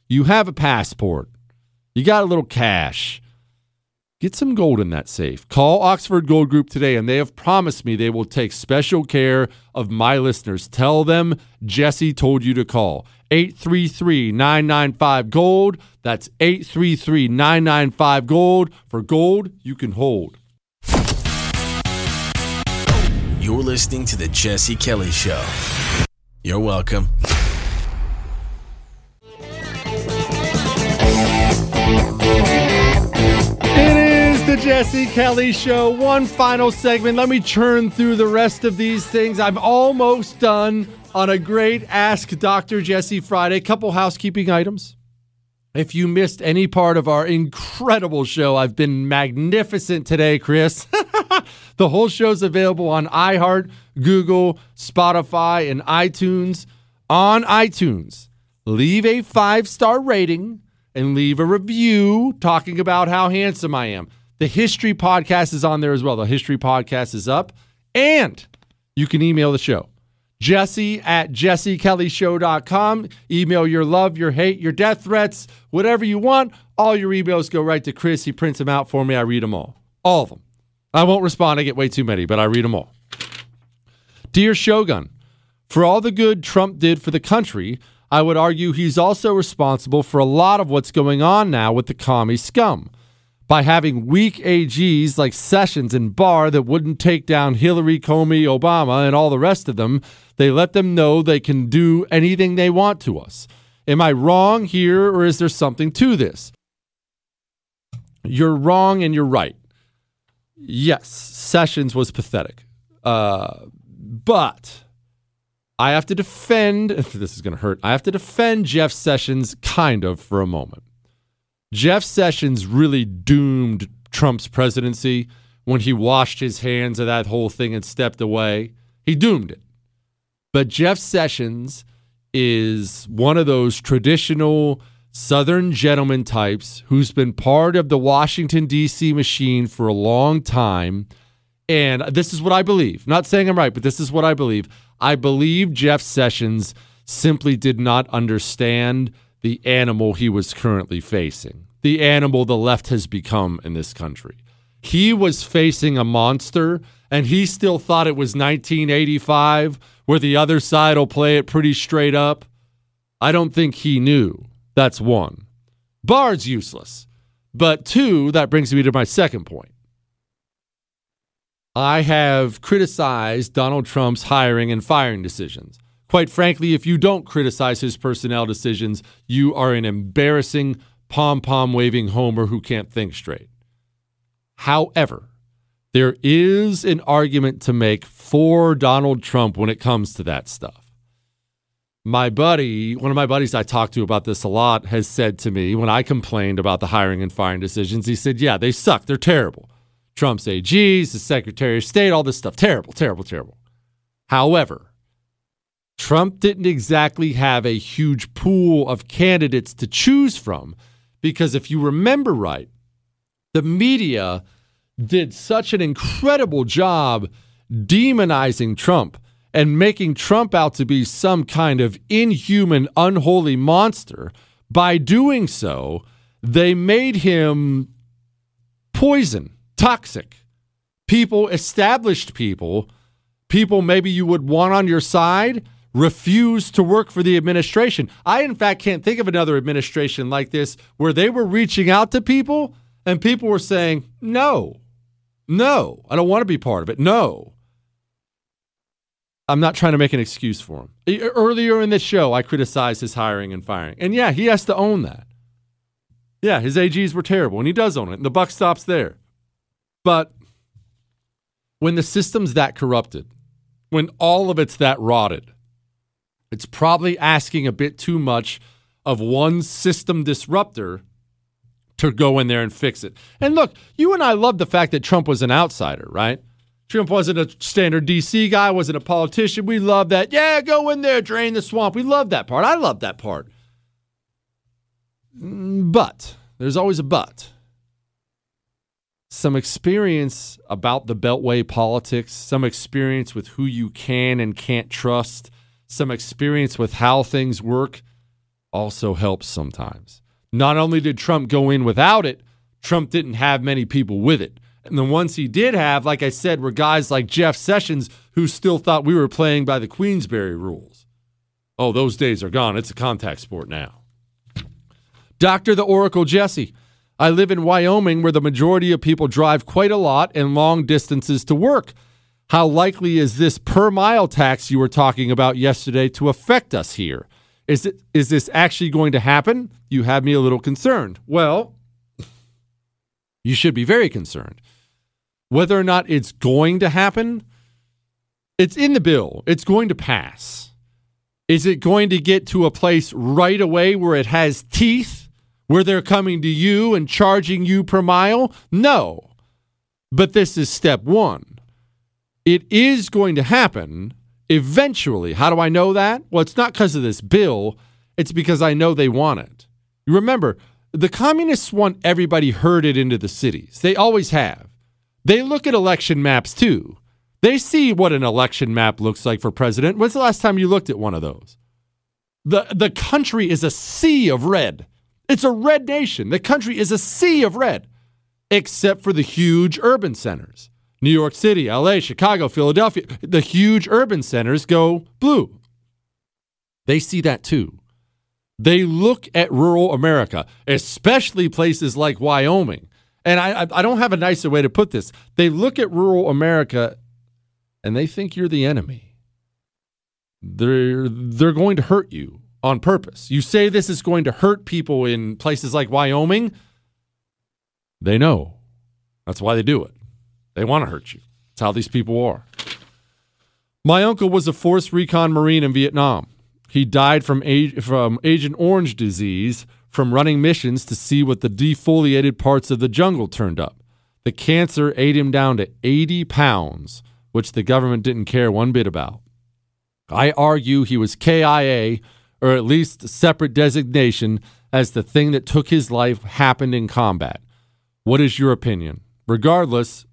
You have a passport, you got a little cash, Get some gold in that safe. Call Oxford Gold Group today, and they have promised me they will take special care of my listeners. Tell them Jesse told you to call. 833 995 Gold. That's 833 995 Gold. For gold you can hold. You're listening to The Jesse Kelly Show. You're welcome. The Jesse Kelly Show. One final segment. Let me churn through the rest of these things. I'm almost done on a great Ask Dr. Jesse Friday. Couple housekeeping items. If you missed any part of our incredible show, I've been magnificent today, Chris. <laughs> The whole show's available on iHeart, Google, Spotify, and iTunes. On iTunes, leave a five star rating and leave a review talking about how handsome I am. The History Podcast is on there as well. The History Podcast is up. And you can email the show. Jesse at jessekellyshow.com. Email your love, your hate, your death threats, whatever you want. All your emails go right to Chris. He prints them out for me. I read them all. All of them. I won't respond. I get way too many, but I read them all. Dear Shogun, for all the good Trump did for the country, I would argue he's also responsible for a lot of what's going on now with the commie scum by having weak AGs like Sessions and Barr that wouldn't take down Hillary, Comey, Obama, and all the rest of them. They let them know they can do anything they want to us. Am I wrong here, or is there something to this? You're wrong and you're right. Yes, Sessions was pathetic. Uh, but I have to defend, <laughs> this is going to hurt, I have to defend Jeff Sessions kind of for a moment. Jeff Sessions really doomed Trump's presidency when he washed his hands of that whole thing and stepped away. He doomed it. But Jeff Sessions is one of those traditional Southern gentleman types who's been part of the Washington, D.C. machine for a long time. And this is what I believe. not saying I'm right, but this is what I believe. I believe Jeff Sessions simply did not understand the animal he was currently facing, the animal the left has become in this country. He was facing a monster, and he still thought it was 1985, where the other side will play it pretty straight up. I don't think he knew. That's one. Barr's useless. But two, that brings me to my second point. I have criticized Donald Trump's hiring and firing decisions. Quite frankly, if you don't criticize his personnel decisions, you are an embarrassing pom pom waving homer who can't think straight. However, there is an argument to make for Donald Trump when it comes to that stuff. My buddy, one of my buddies I talked to about this a lot, has said to me when I complained about the hiring and firing decisions, he said, Yeah, they suck. They're terrible. Trump's AGs, the Secretary of State, all this stuff. Terrible, terrible, terrible. However, Trump didn't exactly have a huge pool of candidates to choose from because if you remember right, the media did such an incredible job demonizing Trump and making Trump out to be some kind of inhuman, unholy monster. By doing so, they made him poison, toxic. People, established people, people maybe you would want on your side refused to work for the administration. I, in fact, can't think of another administration like this where they were reaching out to people and people were saying, no, no, I don't want to be part of it. No. I'm not trying to make an excuse for him. Earlier in this show, I criticized his hiring and firing. And yeah, he has to own that. Yeah, his AGs were terrible, and he does own it, and the buck stops there. But when the system's that corrupted, when all of it's that rotted, it's probably asking a bit too much of one system disruptor to go in there and fix it. And look, you and I love the fact that Trump was an outsider, right? Trump wasn't a standard DC guy, wasn't a politician. We love that. Yeah, go in there, drain the swamp. We love that part. I love that part. But there's always a but. Some experience about the Beltway politics, some experience with who you can and can't trust some experience with how things work also helps sometimes. Not only did Trump go in without it, Trump didn't have many people with it. And the ones he did have, like I said, were guys like Jeff Sessions who still thought we were playing by the Queensberry rules. Oh, those days are gone. It's a contact sport now. Dr. The Oracle Jesse. I live in Wyoming where the majority of people drive quite a lot and long distances to work. How likely is this per mile tax you were talking about yesterday to affect us here? Is it is this actually going to happen? You have me a little concerned. Well, you should be very concerned. Whether or not it's going to happen, it's in the bill. It's going to pass. Is it going to get to a place right away where it has teeth, where they're coming to you and charging you per mile? No. But this is step one. It is going to happen eventually. How do I know that? Well, it's not because of this bill, it's because I know they want it. Remember, the communists want everybody herded into the cities. They always have. They look at election maps too. They see what an election map looks like for president. When's the last time you looked at one of those? The, the country is a sea of red. It's a red nation. The country is a sea of red, except for the huge urban centers. New York City, LA, Chicago, Philadelphia, the huge urban centers go blue. They see that too. They look at rural America, especially places like Wyoming. And I, I don't have a nicer way to put this. They look at rural America and they think you're the enemy. They're, they're going to hurt you on purpose. You say this is going to hurt people in places like Wyoming, they know. That's why they do it. They want to hurt you. That's how these people are. My uncle was a force recon Marine in Vietnam. He died from, from Agent Orange disease from running missions to see what the defoliated parts of the jungle turned up. The cancer ate him down to 80 pounds, which the government didn't care one bit about. I argue he was KIA, or at least separate designation, as the thing that took his life happened in combat. What is your opinion? Regardless,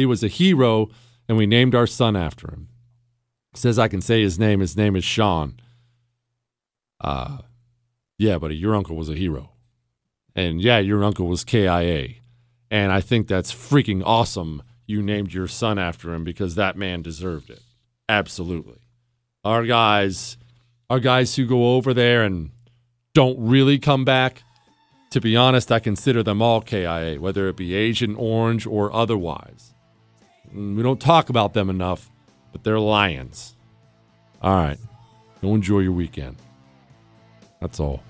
he was a hero, and we named our son after him. Says I can say his name. His name is Sean. Uh, yeah, buddy, your uncle was a hero. And yeah, your uncle was KIA. And I think that's freaking awesome you named your son after him because that man deserved it. Absolutely. Our guys, our guys who go over there and don't really come back, to be honest, I consider them all KIA, whether it be Agent Orange or otherwise. We don't talk about them enough, but they're lions. All right. Go enjoy your weekend. That's all.